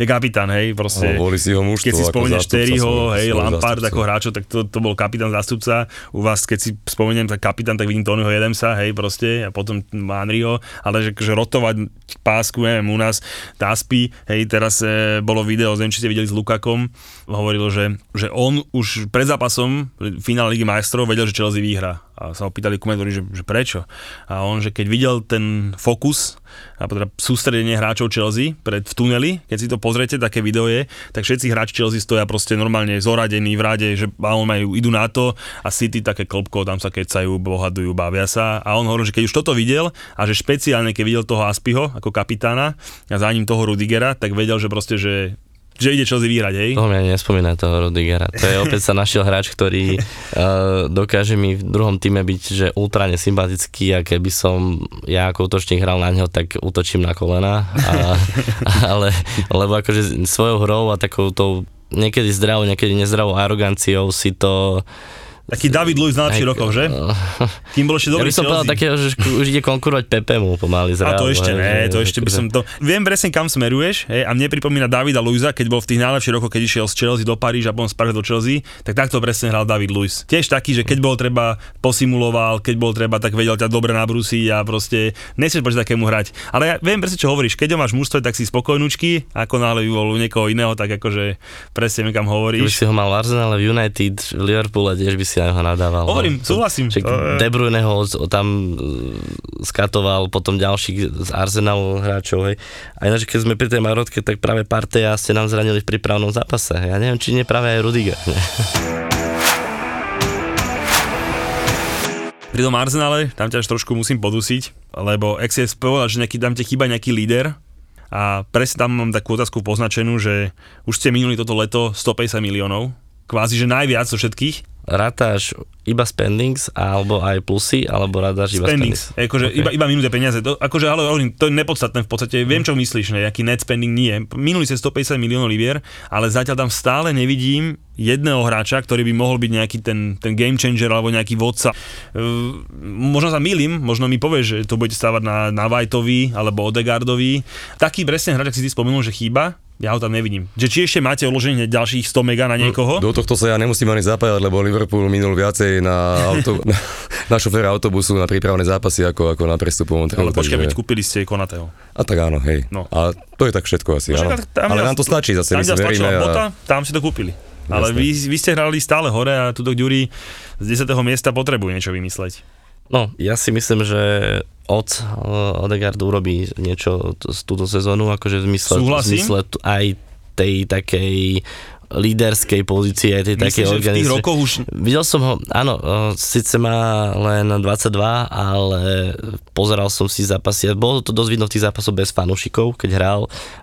je kapitán, hej, proste. No, si ho mužstvo keď si spomenieš Terryho, hej, Lampard zástupca. ako hráčov, tak to, to bol kapitán zástupca. U vás, keď si spomeniem, tak kapitán, tak vidím Tonyho Jedemsa, hej, proste, a potom Manriho, ale že, že rotovať pásku, neviem, u nás Taspi, hej, teraz e, bolo video, neviem, či ste videli s Lukakom, hovoril, že, že on už pred zápasom v finále Ligy majstrov vedel, že Chelsea vyhrá. A sa pýtali komentátori, že, že prečo. A on, že keď videl ten fokus a teda sústredenie hráčov Chelsea pred v tuneli, keď si to pozriete, také video je, tak všetci hráči Chelsea stoja proste normálne zoradení v rade, že on majú, idú na to a City také klopko, tam sa kecajú, bohadujú, bavia sa a on hovoril, že keď už toto videl a že špeciálne keď videl toho Aspiho ako kapitána a za ním toho Rudigera, tak vedel, že proste, že že ide Chelsea vyhrať, hej? To ani nespomína toho Rudigera. To je opäť sa našiel hráč, ktorý uh, dokáže mi v druhom týme byť, že ultra nesympatický a keby som ja ako útočník hral na neho, tak útočím na kolena. A, ale, lebo akože svojou hrou a takou tou niekedy zdravou, niekedy nezdravou aroganciou si to Taký David Luiz na lepších rokoch, že? Kým bol ešte Ja dobrý by som povedal takého, že už ide konkurovať Pepemu pomaly A zrazu. to ešte ne, to ešte by som to... Viem presne kam smeruješ, hej, a mne pripomína Davida Luisa, keď bol v tých najlepších rokoch, keď išiel z Chelsea do Paríža a potom z Paríža do Chelsea, tak takto presne hral David Luis. Tiež taký, že keď bol treba, posimuloval, keď bol treba, tak vedel ťa dobre nabrúsiť a proste nechceš proti takému hrať. Ale ja viem presne, čo hovoríš. Keď ho máš v mužstve, tak si spokojnúčky, ako náhle u niekoho iného, tak akože presne kam Keby hovoríš. si ho mal v Arsenale, v United, v Liverpoole, tiež by si na neho nadával. Hovorím, no. súhlasím. Však De Bruyne ho tam e, skatoval, potom ďalších z Arsenalu hráčov, hej. A ináč, keď sme pri tej Marotke, tak práve Parteja ste nám zranili v prípravnom zápase. Ja neviem, či nie práve aj Rudiger. Ne? Pri tom Arsenale, tam ťa až trošku musím podusiť, lebo si povedal, že nejaký, tam ti chýba nejaký líder, a presne tam mám takú otázku poznačenú, že už ste minuli toto leto 150 miliónov, kvázi, že najviac zo všetkých. ratáš iba spendings, alebo aj plusy, alebo rátaš iba spendings. spendings? Akože Okay. iba, iba minuté peniaze. To, akože, ale hovorím, to je nepodstatné v podstate. Viem, čo myslíš, ne? Aký net spending nie. Minuli ste 150 miliónov libier, ale zatiaľ tam stále nevidím jedného hráča, ktorý by mohol byť nejaký ten, ten game changer alebo nejaký vodca. Uh, možno sa milím, možno mi povieš, že to budete stávať na, na Whiteovi alebo Odegaardovi. Taký presne hráč, ak si ty spomenul, že chýba, ja ho tam nevidím. Že či ešte máte odloženie ďalších 100 mega na niekoho? Do tohto sa ja nemusím ani zapájať, lebo Liverpool minul viacej na, auto, na, na šoféra autobusu na prípravné zápasy ako, ako na prestupovom trhu. Ale počkaj, takže- veď kúpili ste Konatého. A tak áno, hej. No. A to je tak všetko asi, No, áno. tam Ale nám to stačí zase, tam my si veríme. A... bota, tam si to kúpili. Ale vy, vy ste hrali stále hore a tuto Ďuri z 10. miesta potrebuje niečo vymysleť. No, ja si myslím, že od uh, Odegaard urobí niečo z túto sezónu, akože v zmysle, v zmysle aj tej takej líderskej pozície, aj tej takej Myslíš, že v organizácie. rokoch už Videl som ho, áno, uh, síce má len 22, ale pozeral som si zápasy, a bolo to dosť vidno v tých zápasoch bez fanúšikov, keď hral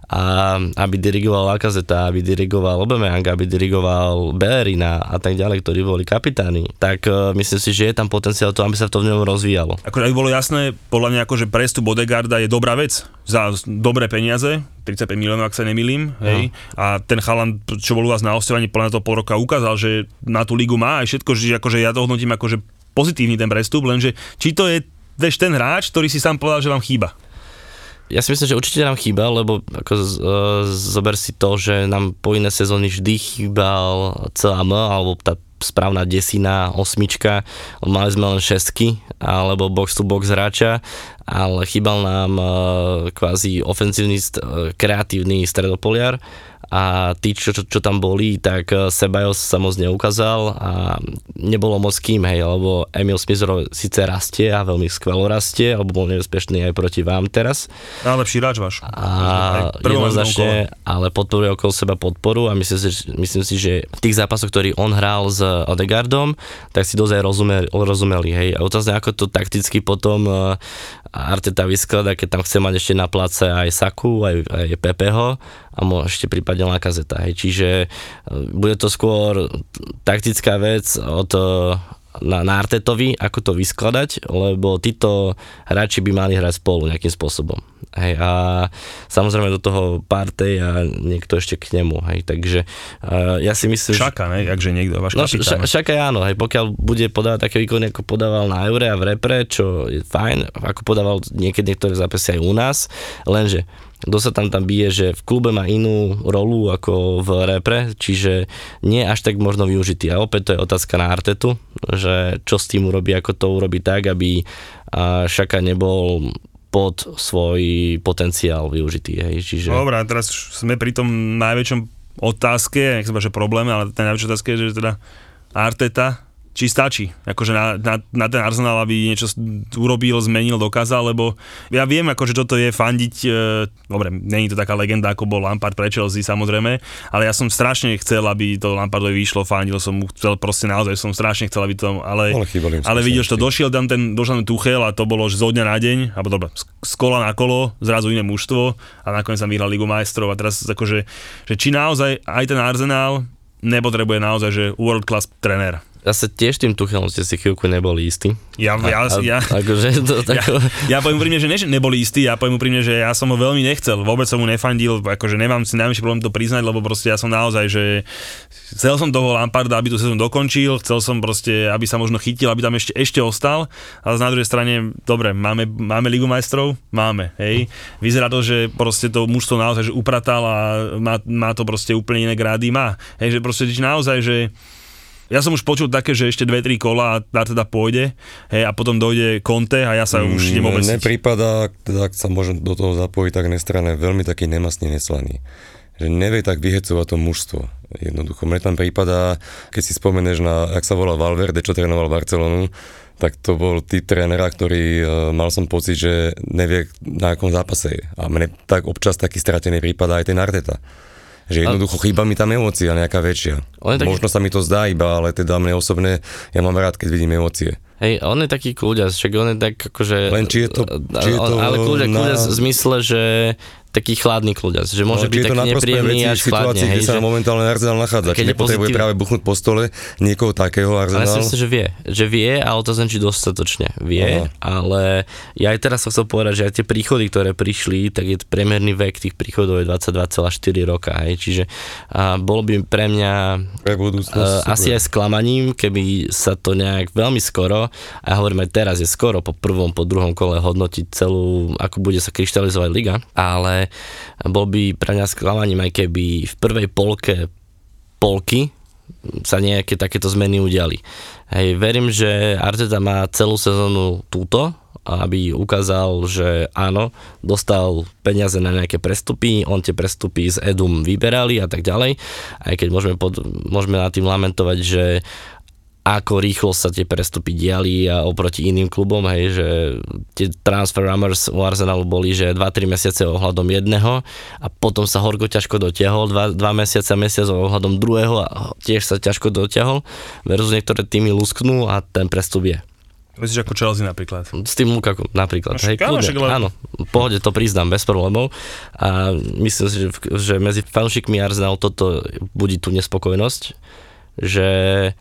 a aby dirigoval Lacazette, aby dirigoval Aubameyang, aby dirigoval Bellerina a tak ďalej, ktorí boli kapitáni, tak uh, myslím si, že je tam potenciál to, aby sa to v ňom rozvíjalo. Akože aby bolo jasné, podľa mňa akože prestup Odegarda je dobrá vec za dobré peniaze, 35 miliónov, ak sa nemýlim, hej. A ten chalan, čo bol u vás na podľa mňa to pol roka ukázal, že na tú ligu má aj všetko, že akože ja to hodnotím akože pozitívny ten prestup, lenže či to je vieš, ten hráč, ktorý si sám povedal, že vám chýba. Ja si myslím, že určite nám chýba, lebo ako z, e, zober si to, že nám po iné sezóny vždy chýbal CAM, alebo tá správna desina, osmička, mali sme len šestky, alebo box to box hráča, ale chýbal nám e, kvázi ofenzívny, st- e, kreatívny stredopoliar a tí, čo, čo, čo tam boli, tak eh, Sebajos sa moc neukázal a nebolo moc kým, hej, lebo Emil Smith síce rastie a veľmi skvelo rastie, alebo bol nebezpečný aj proti vám teraz Najlepší hráč váš. a jednoznačne, ale podporuje okolo seba podporu a myslím si, myslím si, že v tých zápasoch, ktorý on hral s Odegardom, tak si dosť aj rozumeli, rozumeli hej. A otázne, ako to takticky potom eh, Arteta vyskladá, keď tam chce mať ešte na place aj Saku, aj, aj Pepeho a mo, ešte prípadne Lakazeta. Hej. Čiže e, bude to skôr taktická vec od e, na, na Artetovi, ako to vyskladať, lebo títo hráči by mali hrať spolu nejakým spôsobom. Hej, a samozrejme do toho Partey a niekto ešte k nemu. Hej, takže uh, ja si myslím, že... Šaka, ne? Jakže niekto, váš No, kapitán. ša, však aj áno, hej, pokiaľ bude podávať také výkony, ako podával na Eure a v repre, čo je fajn, ako podával niekedy niektoré zápasy aj u nás, lenže kto sa tam tam bije, že v klube má inú rolu ako v repre, čiže nie až tak možno využitý. A opäť to je otázka na Artetu, že čo s tým urobí, ako to urobí tak, aby Šaka nebol pod svoj potenciál využitý. Hej, čiže... Dobre, a teraz sme pri tom najväčšom otázke, nech sa že probléme, ale ten najväčšia otázka je, že teda Arteta, či stačí, akože na, na, na ten Arsenal, aby niečo urobil, zmenil, dokázal, lebo ja viem, akože toto je fandiť, e, dobre, není to taká legenda, ako bol Lampard pre Chelsea, samozrejme, ale ja som strašne chcel, aby to Lampardovi vyšlo, fandil som mu chcel, proste naozaj som strašne chcel, aby to, ale, Ale ale vidíš, to došiel tam ten, došiel tam Tuchel a to bolo že zo dňa na deň, alebo dobre, z, kola na kolo, zrazu iné mužstvo a nakoniec tam vyhral Ligu majstrov a teraz akože, že či naozaj aj ten Arsenal nepotrebuje naozaj, že world class trenér. Zase tiež tým Tuchelom ste si chvíľku neboli istí. Ja, ja, a, ja, akože to ja, tako... ja poviem úprimne, že ne, že neboli istí, ja poviem úprimne, že ja som ho veľmi nechcel, vôbec som mu nefandil, akože nemám si najmenší problém to priznať, lebo proste ja som naozaj, že chcel som toho Lamparda, aby tú sezónu dokončil, chcel som proste, aby sa možno chytil, aby tam ešte, ešte ostal, ale na druhej strane, dobre, máme, máme Ligu majstrov? Máme, hej. Vyzerá to, že proste to mužstvo naozaj že upratal a má, má to proste úplne iné grády, má. Hej, že proste naozaj, že ja som už počul také, že ešte 2-3 kola a teda pôjde hej, a potom dojde Conte a ja sa už idem Mne obesiť. prípada, teda ak sa môžem do toho zapojiť, tak nestranné, veľmi taký nemastný, neslaný. Že nevie tak vyhecovať to mužstvo. Jednoducho, mne tam prípada, keď si spomeneš na, ak sa volá Valverde, čo trénoval Barcelonu, tak to bol typ trénera, ktorý e, mal som pocit, že nevie na akom zápase je. A mne tak občas taký stratený prípada aj ten Arteta. Že jednoducho chýba mi tam emócia nejaká väčšia. On taký- Možno sa mi to zdá iba, ale teda mne osobne, ja mám rád, keď vidím emócie. Hej, on je taký kľúďas, však on je tak akože... Len či je to- či je to ale kľúďas, na- kľúďas v zmysle, že taký chladný kľúďas, že môže No, byť taký nepríjemný veci až situácii, kde sa že... momentálne Arsenal nachádza. Keď nepotrebuje práve buchnúť po stole niekoho takého Ale ja si Arsenal? myslím, že vie. Že vie, ale to znamená, či dostatočne vie, Aha. ale ja aj teraz som chcel povedať, že aj tie príchody, ktoré prišli, tak je priemerný vek tých príchodov je 22,4 roka, hej, čiže a bolo by pre mňa Pre budúcnosť. Uh, asi aj sklamaním, keby sa to nejak veľmi skoro, a ja hovorím aj teraz je skoro po prvom, po druhom kole hodnotiť celú, ako bude sa kryštalizovať liga, ale bol by pre mňa sklamaním aj keby v prvej polke polky sa nejaké takéto zmeny udiali. Hej, verím, že Arteta má celú sezónu túto, aby ukázal, že áno, dostal peniaze na nejaké prestupy, on tie prestupy z Edum vyberali a tak ďalej. Aj keď môžeme, pod, môžeme nad tým lamentovať, že ako rýchlo sa tie prestupy diali a oproti iným klubom, hej, že tie transfer rummers u Arsenalu boli, že 2-3 mesiace ohľadom jedného a potom sa horko ťažko dotiahol, 2, 2 mesiace, mesiac ohľadom druhého a tiež sa ťažko dotiahol, versus niektoré týmy lusknú a ten prestup je. Myslíš ako Chelsea napríklad? S tým Lukaku napríklad. No hej, áno, však len- áno, pohode to priznám, bez problémov. A myslím si, že, že medzi fanšikmi Arsenal toto budí tú nespokojnosť, že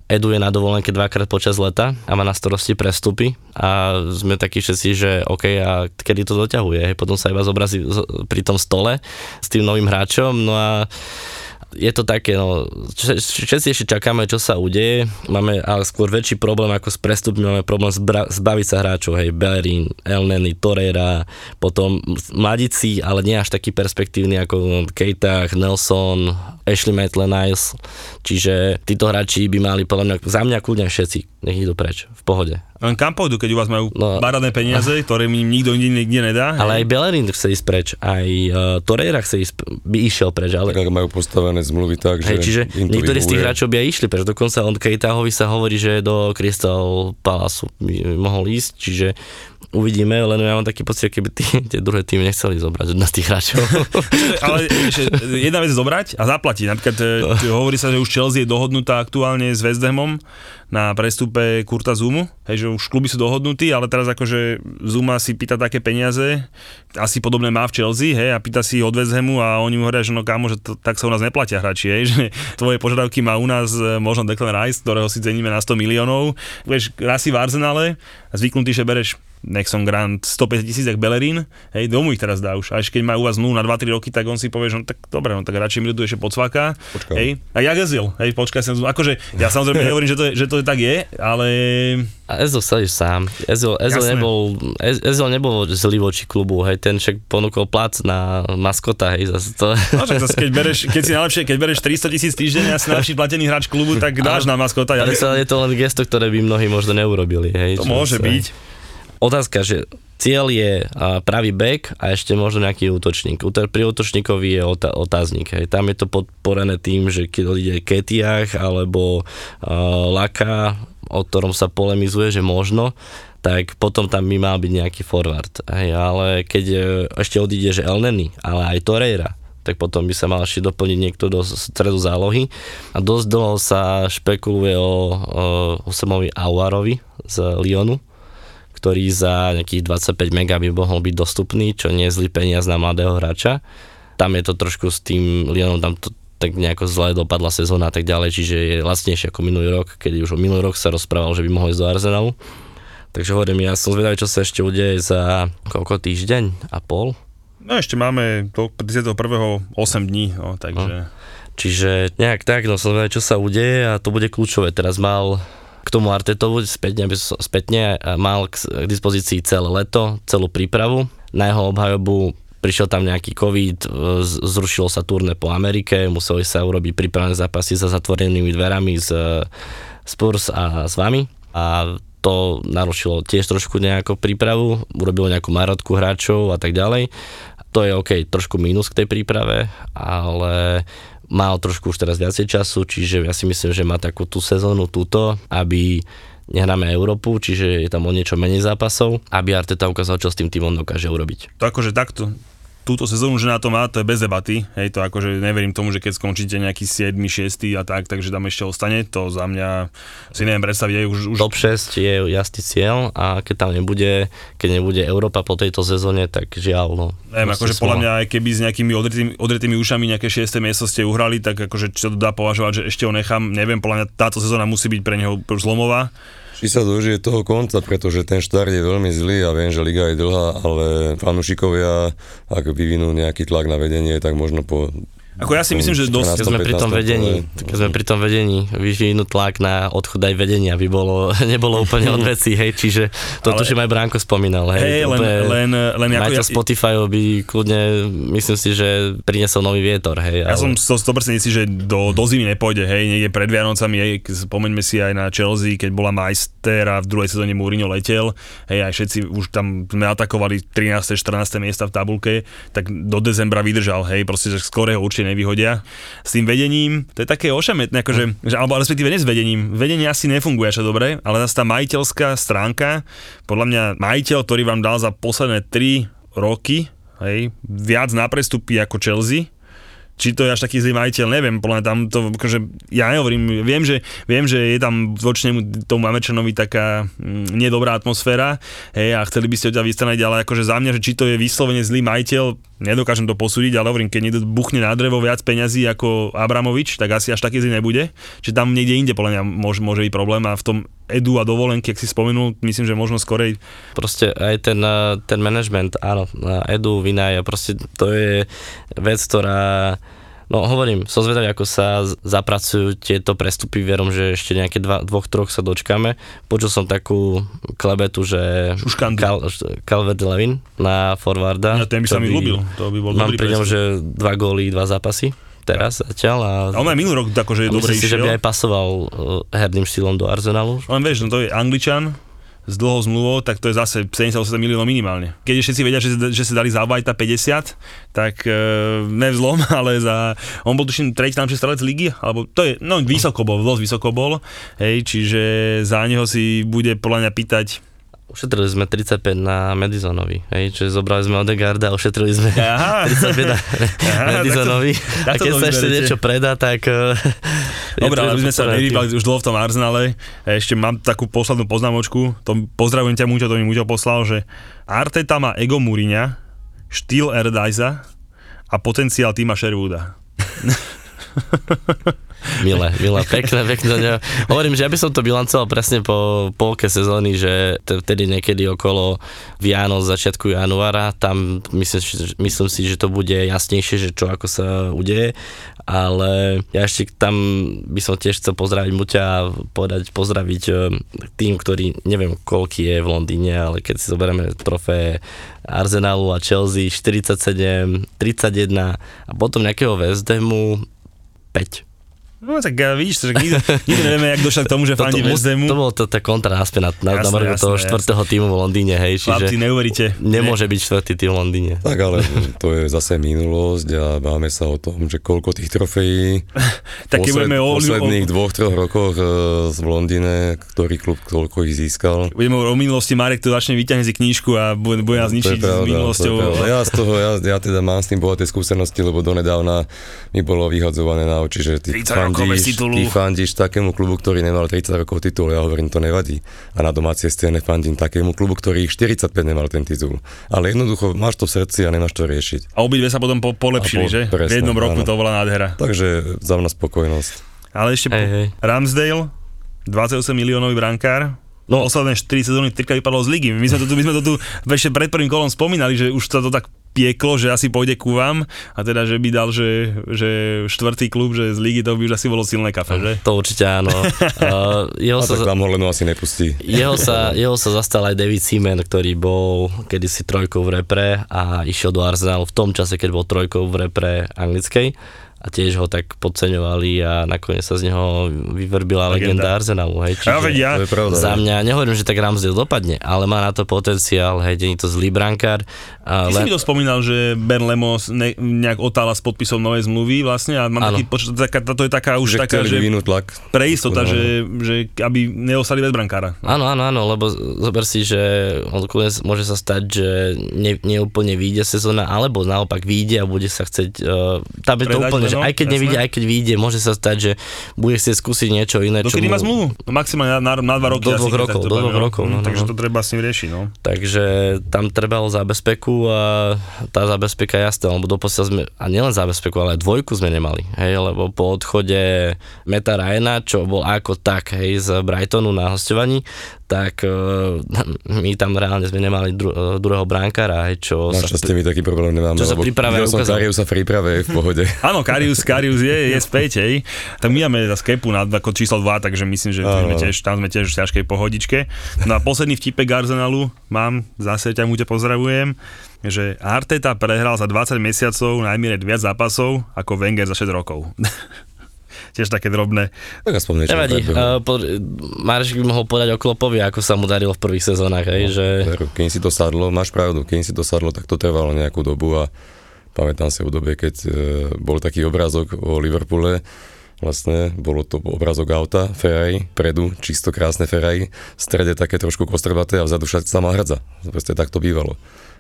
Edu je na dovolenke dvakrát počas leta a má na starosti prestupy a sme takí všetci, že OK, a kedy to doťahuje, potom sa iba zobrazí pri tom stole s tým novým hráčom, no a je to také, no, všetci ešte čakáme, čo sa udeje. Máme ale skôr väčší problém ako s prestupmi, máme problém zbra- zbaviť sa hráčov, hej, Bellerin, Elneny, Torreira, potom mladíci, ale nie až taký perspektívny ako Keita, Nelson, Ashley Maitland-Niles. Čiže títo hráči by mali podľa mňa, za mňa kľudne všetci, nech idú preč, v pohode. Len kam pôjdu, keď u vás majú No. baradné peniaze, ktoré im nikto nikde, nikde nedá? Ale aj Bellerin chce ísť preč, aj uh, Torreira chce ísť, by išiel preč, ale Tak majú postavené zmluvy tak, že Hej, čiže im to niektorí z tých hráčov by aj išli preč. Dokonca od Kejtahovi sa hovorí, že do Crystal Palace by mohol ísť, čiže uvidíme, len ja mám taký pocit, keby tí, tie druhé týmy nechceli zobrať nás tých hráčov. Ale ešte jedna vec zobrať a zaplatiť. Napríklad No. e, hovorí sa, že už Chelsea je dohodnutá aktuálne s West Hamom na prestupe Kurta Zumu, hej, že už kluby sú dohodnutí, ale teraz akože Zuma si pýta také peniaze, asi podobné má v Chelsea, hej, a pýta si od West Hamu a oni mu hovoria, že no kámo, že to, tak sa u nás neplatia hráči, hej, že tvoje požiadavky má u nás e, možno Declan Rice, ktorého si ceníme na 100 miliónov, vieš, raz si v Arsenale zvyknutý, že bereš Nexon Grant 150 tisíc, jak Bellerín, hej, domu ich teraz dá už. A keď majú u vás 0 na 2-3 roky, tak on si povie, že no tak dobre, no tak radšej mi tu ešte podsvaká. Počkám. Hej, a jak Ezil, hej, počkaj som, akože ja samozrejme nehovorím, že to, že to je tak je, ale A sa ísť sám. Ezil, Jasné. nebol, Ez- Ezil nebol zlý voči klubu, hej, ten však ponúkol plac na maskota, hej, zase to... no, však zase, keď, bereš, keď si najlepšie, keď bereš 300 tisíc týždenne a si najlepší platený hráč klubu, tak dáš na maskota. Ja, Ale je to len gesto, ktoré by mnohí možno neurobili, hej. to môže sa- byť. Otázka, že cieľ je pravý back a ešte možno nejaký útočník. Úto- Pri útočníkovi je otá- otáznik. Hej. Tam je to podporené tým, že keď odíde Ketiach alebo uh, Laka, o ktorom sa polemizuje, že možno, tak potom tam by mal byť nejaký forward. Hej, ale keď e, ešte odíde, že Elneny, ale aj Torreira, tak potom by sa mal ešte doplniť niekto do stredu zálohy. A dosť dlho sa špekuluje o, o Osamovi Auarovi z Lyonu, ktorý za nejakých 25 mega by mohol byť dostupný, čo nie je zlý peniaz na mladého hráča. Tam je to trošku s tým Lyonom, tam to tak nejako zle dopadla sezóna a tak ďalej, čiže je lacnejšie ako minulý rok, keď už o minulý rok sa rozprával, že by mohol ísť do Arsenalu. Takže hovorím, ja som zvedavý, čo sa ešte udeje za koľko týždeň a pol. No ešte máme do 31. 8 dní, no, takže... Čiže nejak tak, no som zvedavý, čo sa udeje a to bude kľúčové. Teraz mal k tomu Artetovu spätne, aby som- spätne mal k, dispozícii celé leto, celú prípravu. Na jeho obhajobu prišiel tam nejaký COVID, e, zrušilo sa turné po Amerike, museli sa urobiť prípravné zápasy za zatvorenými dverami z Spurs a s vami. A to narušilo tiež trošku nejakú prípravu, urobilo nejakú marotku hráčov a tak ďalej. To je OK, trošku mínus k tej príprave, ale mal trošku už teraz viacej času, čiže ja si myslím, že má takú tú sezónu túto, aby nehráme Európu, čiže je tam o niečo menej zápasov, aby Arteta ukázal, čo s tým týmom dokáže urobiť. To akože takto túto sezónu, že na to má, to je bez debaty. Hej, to akože neverím tomu, že keď skončíte nejaký 7, 6 a tak, takže tam ešte ostane. To za mňa si neviem predstaviť. Už, už... Top 6 je jasný cieľ a keď tam nebude, keď nebude Európa po tejto sezóne, tak žiaľ, no. Neviem, akože podľa mňa aj keby s nejakými odretými, odretými ušami nejaké 6. miesto ste uhrali, tak akože čo to dá považovať, že ešte ho nechám. Neviem, podľa mňa táto sezóna musí byť pre neho zlomová či sa dožije toho konca, pretože ten štart je veľmi zlý a viem, že liga je dlhá, ale fanúšikovia, ak vyvinú nejaký tlak na vedenie, tak možno po ako ja si myslím, že dosť... Keď sme pri tom vedení, keď sme pri tom vedení, vyžinú tlak na odchod aj vedenia, aby bolo, nebolo úplne od veci, hej, čiže to ale, tuším aj Bránko spomínal, hej. Hej, len, len, len ako ja, Spotify by kľudne, myslím si, že priniesol nový vietor, hej. Ja ale... som 100% si, že do, do zimy nepôjde, hej, niekde pred Vianocami, hej, spomeňme si aj na Chelsea, keď bola majster a v druhej sezóne Mourinho letel, hej, aj všetci už tam sme atakovali 13. 14. miesta v tabulke, tak do decembra vydržal, hej, proste, že skôr ho určite nevyhodia. S tým vedením, to je také ošametné, akože, že, alebo respektíve nie s vedením. Vedenie asi nefunguje až dobre, ale zase tá majiteľská stránka, podľa mňa majiteľ, ktorý vám dal za posledné 3 roky, hej, viac na prestupy ako Chelsea, či to je až taký zlý majiteľ, neviem, podľa tam to, akože, ja nehovorím, viem, že, viem, že je tam voči tomu Američanovi taká mm, nedobrá atmosféra, hej, a chceli by ste ho ťa vystraniť, ale akože za mňa, že či to je vyslovene zlý majiteľ, nedokážem to posúdiť, ale hovorím, keď niekto buchne na drevo viac peňazí ako Abramovič, tak asi až taký zlý nebude, že tam niekde inde podľa mňa môže, môže byť problém a v tom edu a dovolenky, ak si spomenul, myslím, že možno skorej. Proste aj ten, ten management, áno, edu, vinaj, proste to je vec, ktorá No hovorím, som zvedavý, ako sa zapracujú tieto prestupy, vierom, že ešte nejaké dva, dvoch, troch sa dočkáme. Počul som takú klebetu, že Cal, Calvert Levin na forwarda. Ja, ten by sa mi ľúbil, to by bol Mám pri ňom, že dva góly, dva zápasy teraz zatiaľ. A, a on aj minulý rok akože je išiel. si, že by aj pasoval uh, herným štýlom do Arsenalu. Len vieš, no to je Angličan, s dlhou zmluvou, tak to je zase 78 miliónov minimálne. Keď všetci vedia, že, že si dali za Vajta 50, tak e, nevzlom, ale za... On bol tuším tretí najlepší strelec ligy, alebo to je, no vysoko bol, dosť vysoko bol, hej, čiže za neho si bude podľa mňa pýtať Ušetrili sme 35 na Madisonovi, hej, čiže zobrali sme Odegaarda a ušetrili sme Aha. 35 na Madisonovi. a keď sa ešte niečo predá, tak... Eh, Dobre, ale my sme sa nevybali už dlho v tom Arsenale. Ešte mám takú poslednú poznámočku. To, pozdravujem ťa, Muťo, to mi Muťo poslal, že Arteta má ego Muriňa, štýl Erdajza a potenciál týma Sherwooda. Milé, milé, pekné, pekné. Hovorím, že ja by som to bilancoval presne po polke sezóny, že vtedy niekedy okolo Vianoc, začiatku januára, tam myslím, myslím si, že to bude jasnejšie, že čo ako sa udeje, ale ja ešte tam by som tiež chcel pozdraviť Muťa a povedať, pozdraviť e, tým, ktorý neviem koľký je v Londýne, ale keď si zoberieme trofé Arsenalu a Chelsea 47, 31 a potom nejakého West Hamu 5 No tak ja, vidíš, že nikto, nikto nevieme, jak došlo k tomu, že fandí West Hamu. To bolo to, tá kontra naspäť na, na, jasné, na toho štvrtého týmu v Londýne, hej. Chlapci, neuveríte. Nemôže byť štvrtý tým v Londýne. Tak ale to je zase minulosť a máme sa o tom, že koľko tých trofejí tak posled, o, posledných o... dvoch, troch rokoch uh, v Londýne, ktorý klub koľko ich získal. Budeme o minulosti, Marek tu začne vyťahne si knižku a bude, bude nás ničiť s minulosťou. Ja z toho, ja, ja teda mám s tým bohaté skúsenosti, lebo donedávna mi bolo vyhadzované na oči, že tí fandíš, ty fandíš takému klubu, ktorý nemal 30 rokov titul, ja hovorím, to nevadí. A na domácej scéne fandím takému klubu, ktorý 45 nemal ten titul. Ale jednoducho máš to v srdci a nemáš to riešiť. A obidve sa potom po, polepšili, po, že? Presne, v jednom roku áno. to bola nádhera. Takže za mňa spokojnosť. Ale ešte hey, po, hey. Ramsdale, 28 miliónový brankár, No, posledné 4 sezóny trikrát vypadlo z ligy. My sme to tu, my sme to tu ešte pred prvým kolom spomínali, že už sa to tak pieklo, že asi pôjde ku vám a teda, že by dal, že, že štvrtý klub, že z ligy to by už asi bolo silné kafe, že? To určite áno. Uh, jeho a sa, tak vám ho len asi nepustí. Jeho sa, jeho sa zastal aj David Seaman, ktorý bol kedysi trojkou v repre a išiel do Arsenalu v tom čase, keď bol trojkou v repre anglickej a tiež ho tak podceňovali a nakoniec sa z neho vyverbila legenda, legenda Arsenalu, hej, čiže ja vedia. to je pravda, za mňa, nehovorím, že tak Ramsdale dopadne, ale má na to potenciál, hej, nie to zlý brankár. A Ty len... si mi to spomínal, že Ben Lemos ne, nejak otála s podpisom novej zmluvy vlastne a mám ano. taký počet, taká, to je taká už že taká, že tlak. pre istota, že, že aby neostali bez brankára. Áno, áno, áno, lebo zober si, že môže sa stať, že ne, neúplne vyjde sezóna, alebo naopak vyjde a bude sa chcieť, uh, tam je to úplne že aj keď jasné. nevidie, aj keď vyjde, môže sa stať, že bude chcieť skúsiť niečo iné. Dokedy čo má zmluvu? No maximálne na, na, dva roky. Do dvoch rokov, do dvoch rokov. No, no, takže no. to treba s ním riešiť. No. Takže tam trebalo zabezpeku a tá zabezpeka jasná, lebo doposiaľ sme, a nielen zabezpeku, ale aj dvojku sme nemali, hej, lebo po odchode Meta Ryana, čo bol ako tak, hej, z Brightonu na hostovaní, tak uh, my tam reálne sme nemali dru- uh, druhého bránkara, hej, čo Našťastie my taký problém nemáme, čo sa ukázal. sa v príprave v pohode. Áno, Karius, Karius je, je späť, hej. Tak my máme za skepu na, ako číslo 2, takže myslím, že sme tiež, tam sme tiež v ťažkej pohodičke. No a posledný vtipek Arsenalu mám, zase ťa mu te pozdravujem, že Arteta prehral za 20 mesiacov najmierej viac zápasov ako Wenger za 6 rokov. tiež také drobné. Tak aspoň niečo. Nevadí, uh, po, Marš by mohol povedať o Klopovi, ako sa mu darilo v prvých sezónach, hej, no, že... Keď si to sadlo, máš pravdu, keď si to sadlo, tak to trvalo nejakú dobu a pamätám si v dobe, keď uh, bol taký obrázok o Liverpoole, vlastne, bolo to obrázok auta, Ferrari, predu, čisto krásne Ferrari, v strede také trošku kostrbaté a vzadu sama hrdza. Proste tak to bývalo.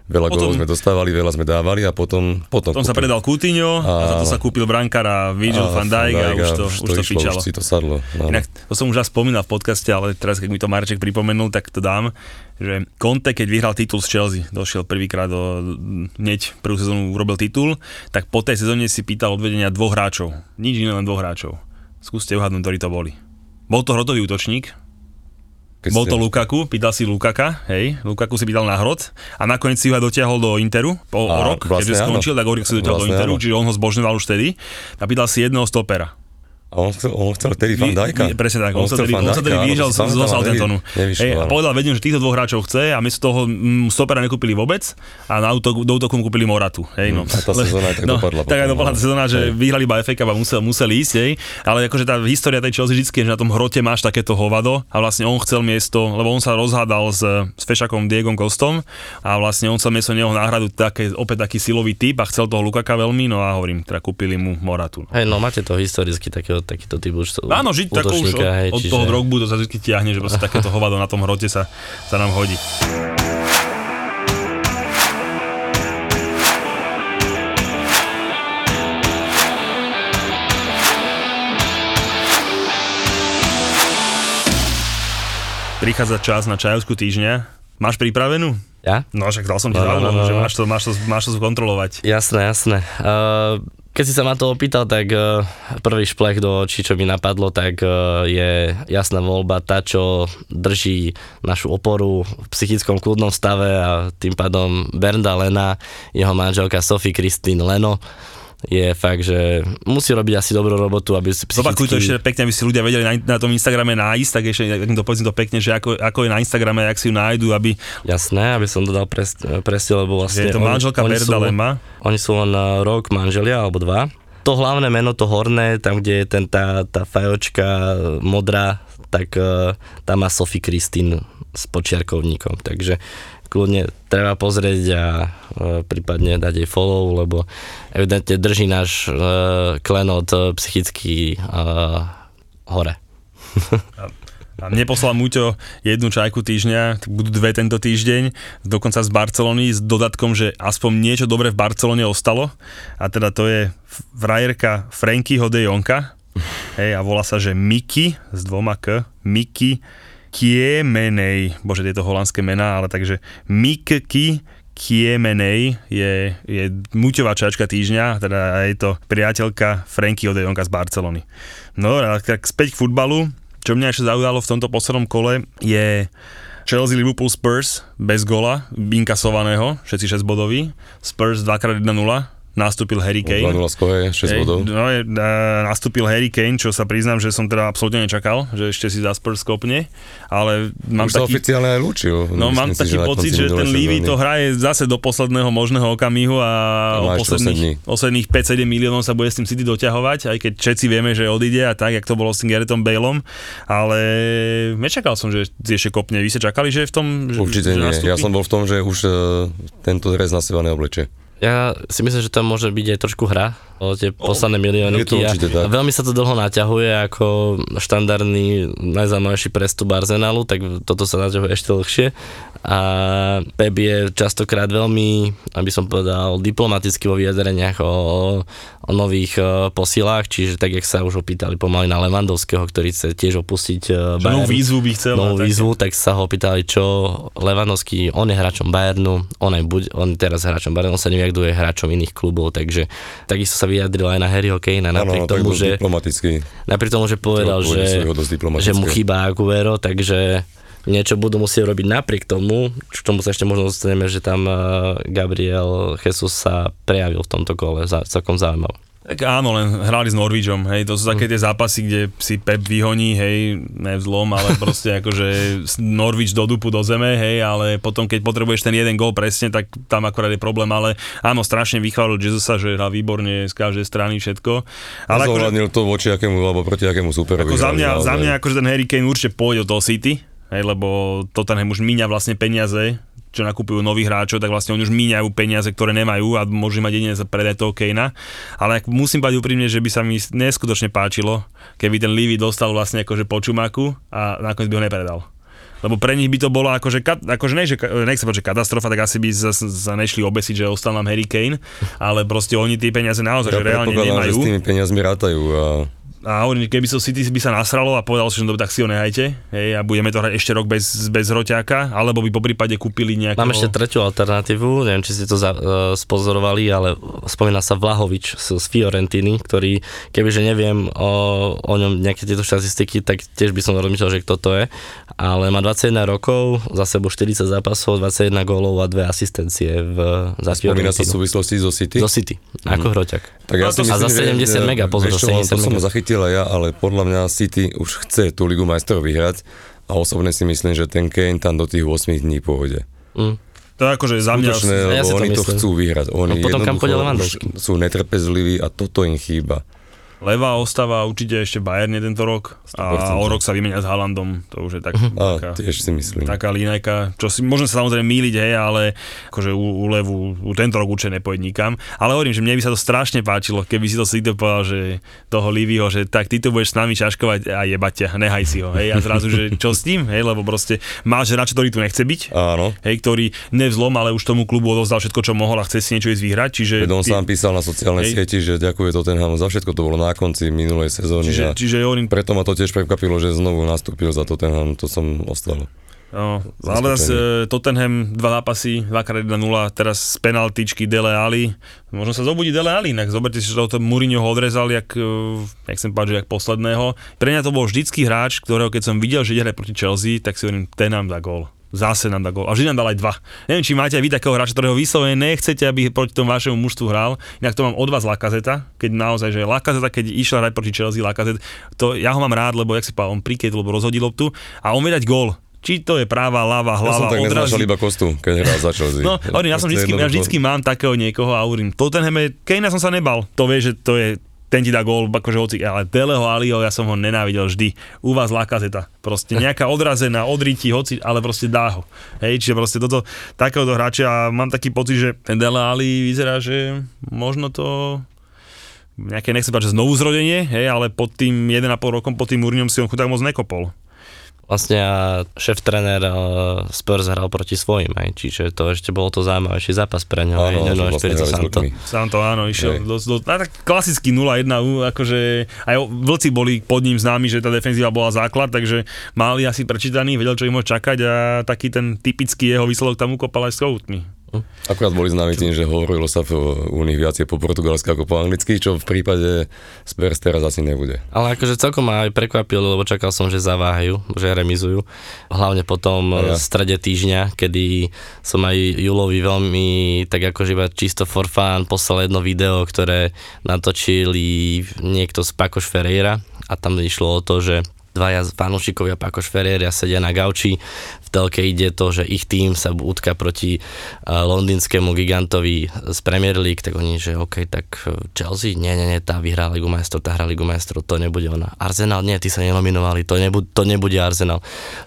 Veľa potom, sme dostávali, veľa sme dávali a potom... Potom, potom sa predal Coutinho a, a za to sa kúpil brankár a Virgil van Dijk a, už to, už to, išlo, Už si to sadlo. No. Inak, to som už raz spomínal v podcaste, ale teraz keď mi to Marček pripomenul, tak to dám, že Conte, keď vyhral titul z Chelsea, došiel prvýkrát do hneď prvú sezónu urobil titul, tak po tej sezóne si pýtal odvedenia dvoch hráčov. Nič iné, len dvoch hráčov. Skúste uhadnúť, ktorí to boli. Bol to hrotový útočník, keď Bol to Lukaku, pýtal si Lukaka, hej, Lukaku si pýtal na hrot a nakoniec si ho dotiahol do Interu po a, rok, vlastne keďže skončil, tak Orik si dotiahol vlastne do Interu, áno. čiže on ho zbožňoval už vtedy a pýtal si jedného stopera. A on chcel, on chcel tedy Van Dijka. Presne tak, on, on, chcel, on sa tedy vyjíždal z, Southamptonu. a povedal, vedím, že týchto dvoch hráčov chce a my z toho mm, stopera nekúpili vôbec a na útok, do útoku mu kúpili Moratu. Hej, no. Mm, a tá sezóna tak no, dopadla. Tak aj dopadla tá sezóna, že vyhrali iba FA a musel, musel ísť, hej. ale akože tá história tej Chelsea vždy je, že na tom hrote máš takéto hovado a vlastne on chcel miesto, lebo on sa rozhádal s, s Fešakom Diegom Kostom a vlastne on chcel miesto neho náhradu také, opäť taký silový typ a chcel toho Lukaka veľmi, no a hovorím, teda kúpili mu Moratu. Hej, no máte to historicky takého, takýto typ už Áno, žiť tak už od, hej, od čiže... toho drogbu to sa vždy tiahne, že proste takéto hovado na tom hrote sa, sa nám hodí. Prichádza čas na čajovskú týždňa. Máš pripravenú? Ja? No však dal som ti no, no, no, že máš to, máš to, máš to kontrolovať. Jasné, jasné. Uh, keď si sa ma to opýtal, tak uh, prvý šplech do očí, čo mi napadlo, tak uh, je jasná voľba tá, čo drží našu oporu v psychickom kľudnom stave a tým pádom Bernda Lena, jeho manželka Sophie Christine Leno je fakt, že musí robiť asi dobrú robotu, aby si psychicky... Zopakuj to ešte pekne, aby si ľudia vedeli na, na tom Instagrame nájsť, tak ešte to povedzím to pekne, že ako, ako je na Instagrame, ak si ju nájdu, aby... Jasné, aby som dodal pres, presne, lebo vlastne... Je to manželka oni, Berda Lema. Oni sú len eh, rok manželia, alebo dva. To hlavné meno, to horné, tam, kde je ten, tá, tá fajočka modrá, tak uh, tam má Sophie Kristín s počiarkovníkom. Takže kľudne treba pozrieť a e, prípadne dať jej follow, lebo evidentne drží náš e, klenot e, psychicky e, hore. A mne poslal Muťo jednu čajku týždňa, budú dve tento týždeň, dokonca z Barcelony s dodatkom, že aspoň niečo dobre v Barcelone ostalo. A teda to je frajerka Frankyho de Jonka. Hej, a volá sa, že Miki s dvoma K. Miki Kiemenej, bože tieto holandské mená, ale takže Mikky Kiemenej je, je muťová čačka týždňa, teda je to priateľka Frankyho de Jonga z Barcelony. No a tak späť k futbalu. Čo mňa ešte zaujalo v tomto poslednom kole je Chelsea Liverpool Spurs bez gola, inkasovaného, všetci 6 bodový. Spurs 2x1-0, nastúpil Harry Kane. 2-0 skoje, 6 Hej, bodov. No, a, nastúpil Harry Kane, čo sa priznám, že som teda absolútne nečakal, že ešte si za Spurs kopne, ale mám Už taký... oficiálne aj lúčil. No mám si, taký na pocit, že ten Levy to hraje zase do posledného možného okamihu a o posledných, posledných 5-7 miliónov sa bude s tým City doťahovať, aj keď všetci vieme, že odíde a tak, jak to bolo s tým Garethom Baleom, ale nečakal som, že ešte kopne. Vy ste čakali, že v tom, že, Určite že nie. nastúpi? Ja som bol v tom, že už uh, tento dres na seba neobleče. Ja si myslím, že to môže byť aj trošku hra o tie posledné tak. a veľmi sa to dlho naťahuje ako štandardný najzaujímavejší prestup Arsenalu, tak toto sa naťahuje ešte dlhšie. A Pep je častokrát veľmi, aby som povedal, diplomaticky vo vyjadreniach o, o nových uh, posilách, čiže tak, jak sa už opýtali pomaly na Levandovského, ktorý chce tiež opustiť uh, Že novú Bayern výzvu by chcel. novú výzvu, tak sa ho opýtali, čo Levanovský, on je hráčom Bayernu, on, aj buď, on teraz hráčom Bayernu, on sa nevie, kto je hráčom iných klubov, takže takisto sa vyjadril aj na Harryho Kanea, Áno, napriek no, tak tomu, že, diplomaticky. napriek tomu, že povedal, že, že mu chýba Aguero, takže niečo budú musieť robiť napriek tomu, k čomu sa ešte možno dostaneme, že tam uh, Gabriel Jesus sa prejavil v tomto kole, za, celkom zaujímavé. Tak áno, len hrali s Norvíčom, hej, to sú také tie zápasy, kde si Pep vyhoní, hej, ne vzlom, ale proste akože Norvíč do dupu do zeme, hej, ale potom keď potrebuješ ten jeden gól presne, tak tam akorát je problém, ale áno, strašne vychválil Jezusa, že hrá výborne z každej strany všetko. Ale akože, Zohľadnil to voči akému, alebo proti akému superovi. ako za mňa, naozaj. za mňa akože ten Harry Kane určite pôjde do toho City, hej, lebo Tottenham už míňa vlastne peniaze, čo nakupujú nových hráčov, tak vlastne oni už míňajú peniaze, ktoré nemajú a môže mať jedine za predaj toho Kanea. Ale musím povedať úprimne, že by sa mi neskutočne páčilo, keby ten Levy dostal vlastne akože počumaku a nakoniec by ho nepredal. Lebo pre nich by to bolo akože, akože ne, že, ka- nechcem povedať, katastrofa, tak asi by sa, sa nešli obesiť, že ostal nám Harry Kane, ale proste oni tie peniaze naozaj Ja že reálne predpokladám, že nemajú. s tými peniazmi rátajú a A hovorím, keby so City by sa nasralo a povedal si, že no, tak si ho nehajte, hej, a budeme to hrať ešte rok bez, bez Hroťáka, alebo by po prípade kúpili nejakého... Mám ešte tretiu alternatívu, neviem, či ste to za, uh, spozorovali, ale spomína sa Vlahovič z, z Fiorentiny, ktorý, kebyže neviem o, o ňom nejaké tieto štatistiky, tak tiež by som rozmýšľal, že kto to je, ale má 21 rokov, za sebou 40 zápasov, 21 gólov a dve asistencie v, za spomína sa v súvislosti so City. Do City, ako hroťak. Tak ja No si myslím, a za 70 že, mega, pozor, vieš za čo, 70 to som mega. zachytil aj ja, ale podľa mňa City už chce tú Ligu majstrov vyhrať a osobne si myslím, že ten Kane tam do tých 8 dní pôjde. Mm. To je akože za mňa... Skutočné, ja to oni to myslím. chcú vyhrať. Oni No potom kam už sú netrpezliví a toto im chýba. Levá ostáva určite ešte Bayerne tento rok a 100%. o rok sa vymenia s Haalandom, to už je tak, A taká, tiež si myslím. taká línajka, čo si môžem sa samozrejme míliť, hej, ale akože u, u Levu u tento rok určite nepojde nikam. Ale hovorím, že mne by sa to strašne páčilo, keby si to si to povedal, že toho Livyho, že tak ty tu budeš s nami čaškovať a jebať ťa, nehaj si ho, hej, a zrazu, že čo s tým, hej, lebo proste máš hráča, ktorý tu nechce byť, Áno. hej, ktorý nevzlom, ale už tomu klubu odovzdal všetko, čo mohol a chce si niečo ísť vyhrať, čiže... Veď on ty- sám písal na sociálnej Hej. sieti, že ďakuje Tottenhamu za všetko, to bolo na konci minulej sezóny. Čiže, čiže hovorím, preto ma to tiež prekvapilo, že znovu nastúpil za Tottenham, to som ostal. No, ale zase Tottenham dva zápasy, 2x1-0, teraz z penaltičky Dele Ali. Možno sa zobudí Dele Ali, inak zoberte si, že to Mourinho ho odrezal, jak, e, jak povedať, že jak posledného. Pre mňa to bol vždycky hráč, ktorého keď som videl, že ide proti Chelsea, tak si hovorím, ten nám dá gól. Zase nám dá gól. A vždy nám dal aj dva. Neviem, či máte aj vy takého hráča, ktorého vyslovene nechcete, aby proti tomu vašemu mužstvu hral. Inak to mám od vás Lakazeta, keď naozaj, že Lakazeta, keď išla hrať proti Chelsea, Lakazet, to ja ho mám rád, lebo jak si povedal, on prikejt, lebo rozhodil loptu a on vie dať gól. Či to je práva, ľava, Ja som hlava, tak odrazí. iba kostu, keď hral za Chelsea. No, hovorím, ja som vždycky, ja vždycky mám takého niekoho a hovorím, Tottenhame, Kejna som sa nebal. To vie, že to je ten ti dá gól, akože hoci, ale Deleho Aliho ja som ho nenávidel vždy. U vás Lakazeta. Proste nejaká odrazená, odriti, hoci, ale proste dá ho. Hej, čiže proste toto, takéhoto hráča a mám taký pocit, že ten Dele Ali vyzerá, že možno to nejaké, nechcem povedať, že znovu zrodenie, hej, ale pod tým 1,5 rokom, pod tým Mourinhom si on chudák moc nekopol. Vlastne a šéf tréner Spurs hral proti svojim, aj, čiže to ešte bolo to zaujímavejší zápas pre ňo, Áno, no, no, vlastne Santo. rukami. Sám to áno, išiel do, do, na tak klasický 0-1, u, akože aj vlci boli pod ním známi, že tá defenzíva bola základ, takže mali asi prečítaný, vedel, čo im môže čakať a taký ten typický jeho výsledok tam ukopal aj s koutmi. Akurát boli známi tým, že hovorilo sa u nich viacej po portugalsky ako po anglicky, čo v prípade Spurs teraz asi nebude. Ale akože celkom ma aj prekvapilo, lebo čakal som, že zaváhajú, že remizujú. Hlavne potom ja. v strede týždňa, kedy som aj Julovi veľmi tak akože iba čisto for fun poslal jedno video, ktoré natočili niekto z Pakoš Ferreira a tam išlo o to, že dvaja fanúšikovia Pakoš Ferreira sedia na gauči, v telke ide to, že ich tým sa útka proti londýnskému gigantovi z Premier League, tak oni, že OK, tak e, Chelsea, nie, nie, nie, tá vyhrá Ligu majstrov, tá hrá Ligu majstrov, to nebude ona. Arsenal, nie, tí sa nenominovali, to, nebu- to nebude Arsenal.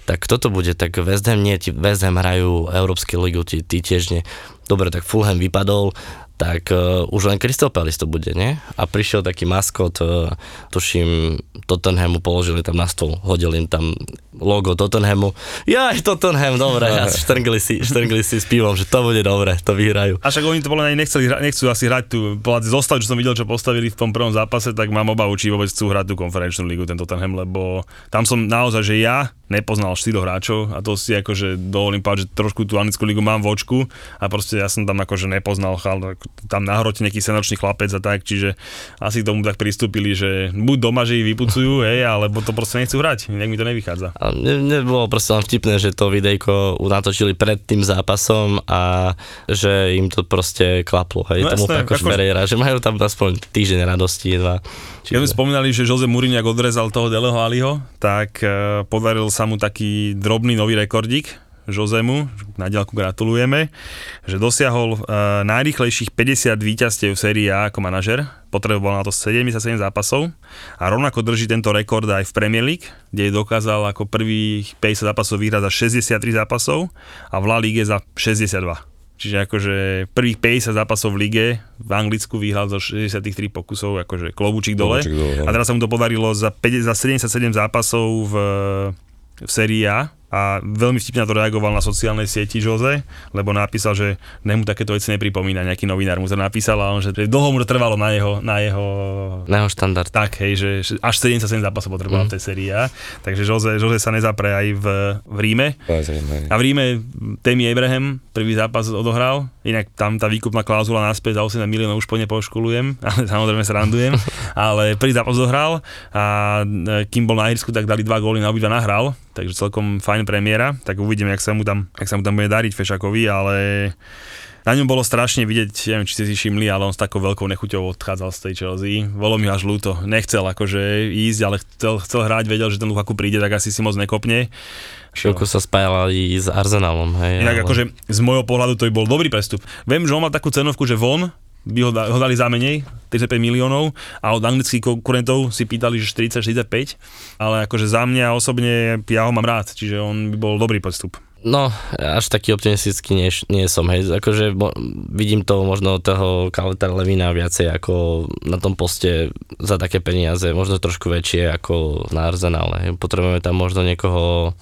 Tak kto to bude? Tak West Ham nie, West Ham hrajú Európske ligu, tí, tí tiež nie. Dobre, tak Fulham vypadol, tak uh, už len Palace to bude, nie? A prišiel taký maskot, uh, tuším, Tottenhamu položili tam na stôl, hodili im tam logo Tottenhamu. Ja, Tottenham, dobre, ja štrngli si, štrngli si s pivom, že to bude dobre, to vyhrajú. A však oni to boli nechceli, nechcú asi hrať tu, zostav, čo som videl, čo postavili v tom prvom zápase, tak mám obavu, či vôbec chcú hrať tú konferenčnú ligu, ten Tottenham, lebo tam som naozaj, že ja nepoznal štyroch hráčov a to si akože dovolím povedať, že trošku tú anglickú ligu mám v očku a proste ja som tam akože nepoznal chal, tam na hrote nejaký senočný chlapec a tak, čiže asi k tomu tak pristúpili, že buď doma, že ich vypucujú, hej, alebo to proste nechcú hrať, nech mi to nevychádza. A mne, mne bolo proste len vtipné, že to videjko natočili pred tým zápasom a že im to proste klaplo, hej, no, tomu jasné, ako Ferreira, že majú tam aspoň týždeň radosti, dva. Čiže... Ja sme spomínali, že Jose Mourinho odrezal toho Deleho Aliho, tak uh, podaril sa mu taký drobný nový rekordík, Josemu, na ďalku gratulujeme, že dosiahol uh, najrychlejších 50 víťazstiev v sérii A ako manažer, potreboval na to 77 zápasov a rovnako drží tento rekord aj v Premier League, kde dokázal ako prvých 50 zápasov vyhrať za 63 zápasov a v La Ligue za 62. Čiže akože prvých 50 zápasov v lige v Anglicku vyhral zo 63 pokusov, akože klobúčik dole. dole. A teraz sa mu to podarilo za, 5, za 77 zápasov v, v sérii A a veľmi vtipne na to reagoval na sociálnej sieti Jose, lebo napísal, že nemu takéto veci nepripomína, nejaký novinár mu to napísal a on, že dlho mu to trvalo na jeho, na jeho, na jeho štandard. Tak, hej, že až 77 zápasov potreboval mm. v tej sérii A, takže Jose, Jose sa nezapre aj v, v Ríme. A v Ríme Temi Abraham prvý zápas odohral, inak tam tá výkupná klauzula naspäť za 80 miliónov už po ne poškolujem, ale samozrejme sa randujem, ale prvý zápas odohral a e, kým bol na ihrisku, tak dali dva góly na obidva nahral, takže celkom fajn premiéra, tak uvidíme, jak sa mu tam, jak sa mu tam bude dariť Fešakovi, ale na ňom bolo strašne vidieť, neviem, či ste si všimli, ale on s takou veľkou nechuťou odchádzal z tej Chelsea. Bolo mi až ľúto. Nechcel akože ísť, ale chcel, chcel hrať, vedel, že ten Lukaku príde, tak asi si moc nekopne. Chvíľku sa spájala i s Arsenalom. Hej, Inak ale... akože z môjho pohľadu to by bol dobrý prestup. Viem, že on má takú cenovku, že von by ho, ho dali za menej, 35 miliónov a od anglických konkurentov si pýtali, že 40-45, ale akože za mňa osobne ja ho mám rád, čiže on by bol dobrý postup. No, až taký optimistický nie, nie som, hej, akože mo, vidím to možno toho Kaleta Levina viacej ako na tom poste za také peniaze, možno trošku väčšie ako na Arsenale. Potrebujeme tam možno niekoho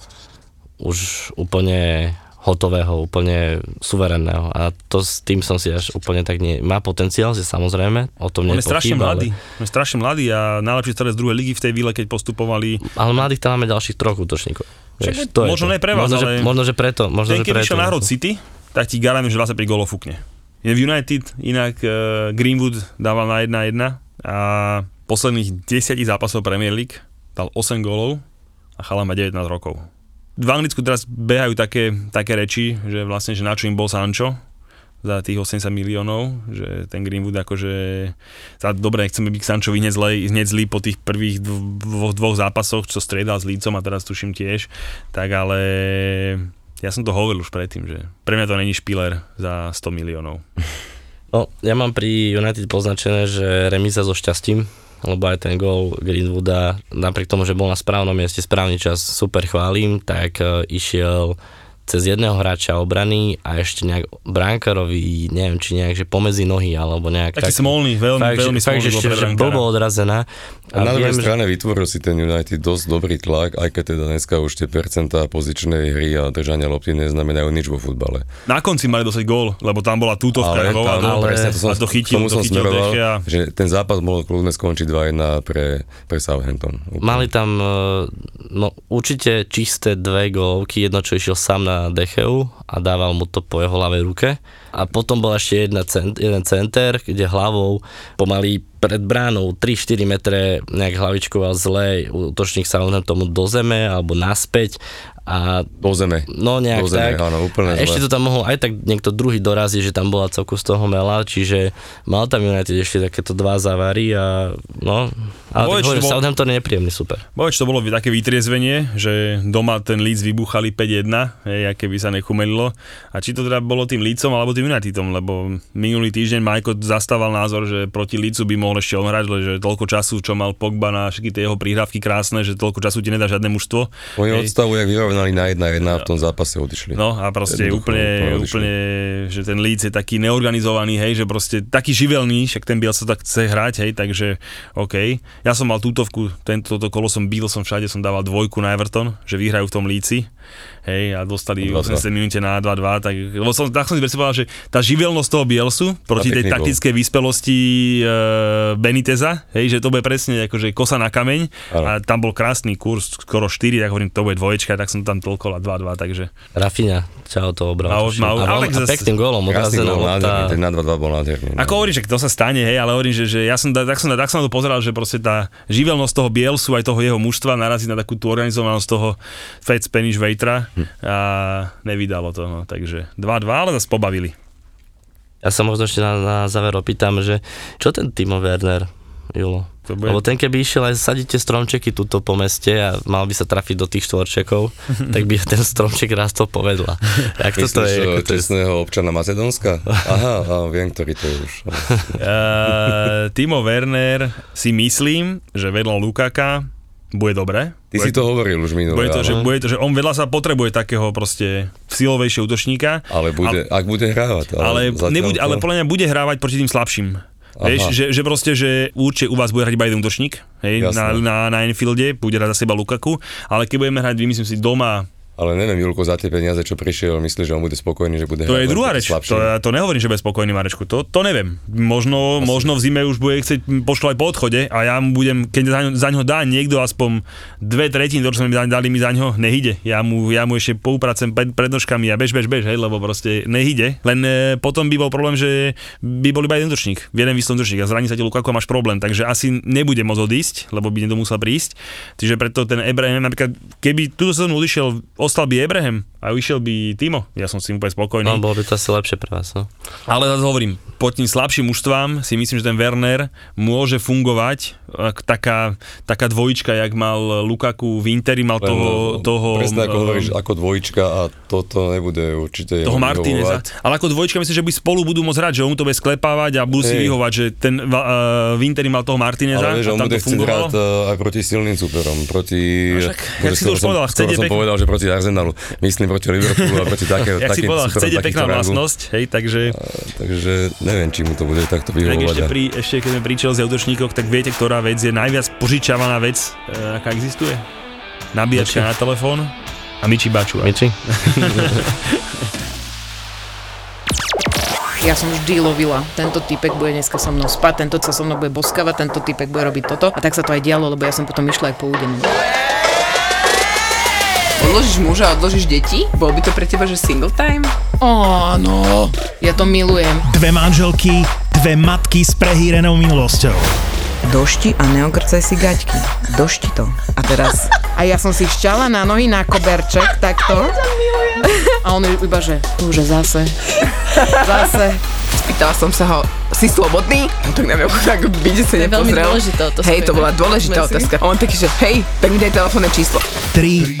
už úplne hotového, úplne suverénneho. A to s tým som si až úplne tak nie... Má potenciál, že samozrejme, o tom On je strašne mladý. Ale... On je strašne mladý a najlepší strelec druhej ligy v tej výle, keď postupovali. Ale mladých tam máme ďalších troch útočníkov. Vieš, to možno nie pre vás, možno, ale... Že, možno, že preto. Možno, ten, že preto. išiel na Road City, tak ti garantujem, že 25 gólov fúkne. Je v United, inak uh, Greenwood dával na 1-1 a posledných 10 zápasov Premier League dal 8 gólov a chala má 19 rokov v Anglicku teraz behajú také, také reči, že vlastne, že na čo im bol Sancho za tých 80 miliónov, že ten Greenwood akože, za, dobre, nechceme byť hneď zlý, hneď zlý po tých prvých dvoch, dvoch zápasoch, čo striedal s Lícom a teraz tuším tiež, tak ale ja som to hovoril už predtým, že pre mňa to není špiler za 100 miliónov. No, ja mám pri United poznačené, že remíza so šťastím, lebo aj ten gol Greenwooda, napriek tomu, že bol na správnom mieste, správny čas, super chválim, tak uh, išiel cez jedného hráča obrany a ešte nejak bránkarovi, neviem, či nejak, že pomedzi nohy, alebo nejak Taký tak. smolný, veľmi, fakt, veľmi fakt, smolný že, že blbo odrazená. A, a na druhej strane že... vytvoril si ten United dosť dobrý tlak, aj keď teda dneska už tie percentá pozičnej hry a držania lopty neznamenajú nič vo futbale. Na konci mali dosať gól, lebo tam bola tútovka, ale, tam, ale, presne, to som, a to chytil, to chytil smeroval, a... že ten zápas mohol kľudne skončiť 2-1 pre, pre Southampton. Úplne. Mali tam no, určite čisté dve gólovky, jedno čo išiel sám na Decheu a dával mu to po jeho ľavej ruke. A potom bol ešte jedna cent, jeden center, kde hlavou pomaly pred bránou 3-4 metre nejak hlavičkoval zle, útočník sa len tomu do zeme alebo naspäť a Do zeme. No nejak Do zeme, tak. áno, úplne a ešte zle. to tam mohol aj tak niekto druhý doraziť, že tam bola celku z toho mela, čiže mal tam United ešte takéto dva závary a no, ale Boječ, tak hovorím, to bol- Southampton je nepríjemný super. Boječ, to bolo také vytriezvenie, že doma ten Leeds vybuchali 5-1, hej, aké by sa nechumelilo. A či to teda bolo tým Leedsom alebo tým Unitedom, lebo minulý týždeň Majko zastával názor, že proti Leedsu by mohol ešte on hrať, že toľko času, čo mal Pogba na všetky tie jeho prihrávky krásne, že toľko času ti nedá žiadne mužstvo. Oni Hej. odstavu, jak vyrovnali na 1-1 a v tom zápase odišli. No a proste Jednoducho úplne, úplne, že ten Leeds je taký neorganizovaný, hej, že proste taký živelný, však ten Biel sa tak chce hrať, hej, takže OK. Ja som mal tútovku, tento toto kolo som bil, som všade, som dával dvojku na Everton, že vyhrajú v tom Líci, hej, a dostali v 2-2. 80 minúte na 2-2, tak, lebo som, tak som si predstavoval, že tá živelnosť toho Bielsu proti tej taktickej vyspelosti e, Beniteza, hej, že to bude presne akože kosa na kameň Áno. a tam bol krásny kurz, skoro 4, tak hovorím, to bude dvoječka, tak som tam toľko 2-2, takže Rafinha, čau to obral. A už má- a, Alex a pekným gólom nádherný, lopta. ten na 2-2 bol nádherný. no. Ako hovorím, že to sa stane, hej, ale hovorím, že, že ja som, tak, som, tak som na to pozeral, že proste tá živelnosť toho Bielsu aj toho jeho mužstva narazí na takú tú organizovanosť toho Fed Spanish Waitera a nevydalo to, no, takže 2-2, ale zase pobavili. Ja sa možno ešte na, na záver opýtam, že čo ten Timo Werner, Julo? To bude- Lebo ten keby išiel aj sadíte stromčeky tuto po meste a mal by sa trafiť do tých štvorčekov, tak by ten stromček rastol povedla. Jak to, to Myslíš, je? Ako to čestného občana Macedónska? Aha, á, viem, ktorý to je už. Uh, Timo Werner si myslím, že vedľa Lukaka bude dobre. Ty bude, si to hovoril už minulé, bude to, že, bude to, že on vedľa sa potrebuje takého proste silovejšieho útočníka. ale bude, ak bude hrávať. Ale, zatiaľ nebude, ale podľa mňa bude hrávať proti tým slabším. Aha. Vieš, že, že proste, že určite u vás bude hrať iba jeden útočník, hej, na, na, na Enfielde, bude hrať za seba Lukaku, ale keď budeme hrať, vymyslím si, doma, Ale neviem, Julko, za tie peniaze, čo prišiel, myslíš, že on bude spokojný, že bude to je druhá reč, to, ja to nehovorím, že bude spokojný Marečku, to, to neviem. Možno, možno v zime už bude chcieť pošlo aj po odchode a ja mu budem, keď za, ňo- za ňo dá niekto aspoň dve tretiny, to, čo sme mi dali, dali mi za ňo, nehyde. Ja mu, ja mu ešte poupracem pred, pred nožkami a bež, bež, bež, hej, lebo proste nehyde. Len e, potom by bol problém, že by bol iba jeden útočník, jeden výsledný útočník a zraní sa ti Lukaku a máš problém, takže asi nebude môcť odísť, lebo by niekto musel prísť. Čiže preto ten Ebrahim, napríklad, keby túto sezónu odišiel, ostal by Ebrahim a išiel by Timo, ja som s tým úplne spokojný. No, bolo by to asi lepšie pre vás, no. Ale zase hovorím, pod tým slabším mužstvám si myslím, že ten Werner môže fungovať taká, taká dvojička, jak mal Lukaku v Interi, mal Len, toho, no, toho, Presne ako um, hovoríš, ako dvojička a toto nebude určite toho Martineza. Ale ako dvojička myslím, že by spolu budú môcť hrať, že on mu to bude sklepávať a budú si vyhovať, že ten uh, v Interi mal toho Martineza Ale vieš, a on tam bude to chcieť fungovalo. hrať uh, aj proti silným superom, proti... No však, jak si to už som- povedal, skoro chcete som pek- povedal, že proti Arsenalu, myslím proti Liverpoolu a proti také, Jak si povedal, chcete pekná rangu. vlastnosť, hej, takže... Takže neviem, či mu to bude takto Tak vyhovovať. ešte, a- pri, ešte keď sme pri Chelsea a útočníkoch, tak viete, ktorá vec je najviac požičiavaná vec, e, aká existuje? Nabíjačka na telefón a Michi Baču. Miči? Ja som vždy lovila. Tento typek bude dneska so mnou spať, tento sa so mnou bude boskavať, tento typek bude robiť toto. A tak sa to aj dialo, lebo ja som potom išla aj po údenu. Odložíš muža, odložíš deti? Bol by to pre teba, že single time? Áno, ja to milujem. Dve manželky, dve matky s prehýrenou minulosťou. Došti a neokrcaj si gaťky. Došti to. A teraz A ja som si šťala na nohy na koberček, takto. A on iba, že tu, že zase. Zase. Spýtala som sa ho, si slobodný? On tak na mňa tak vydesene To je veľmi dôležitá otázka, Hej, to bola dôležitá otázka. A on taký, že hej, tak mi daj telefónne číslo. Tri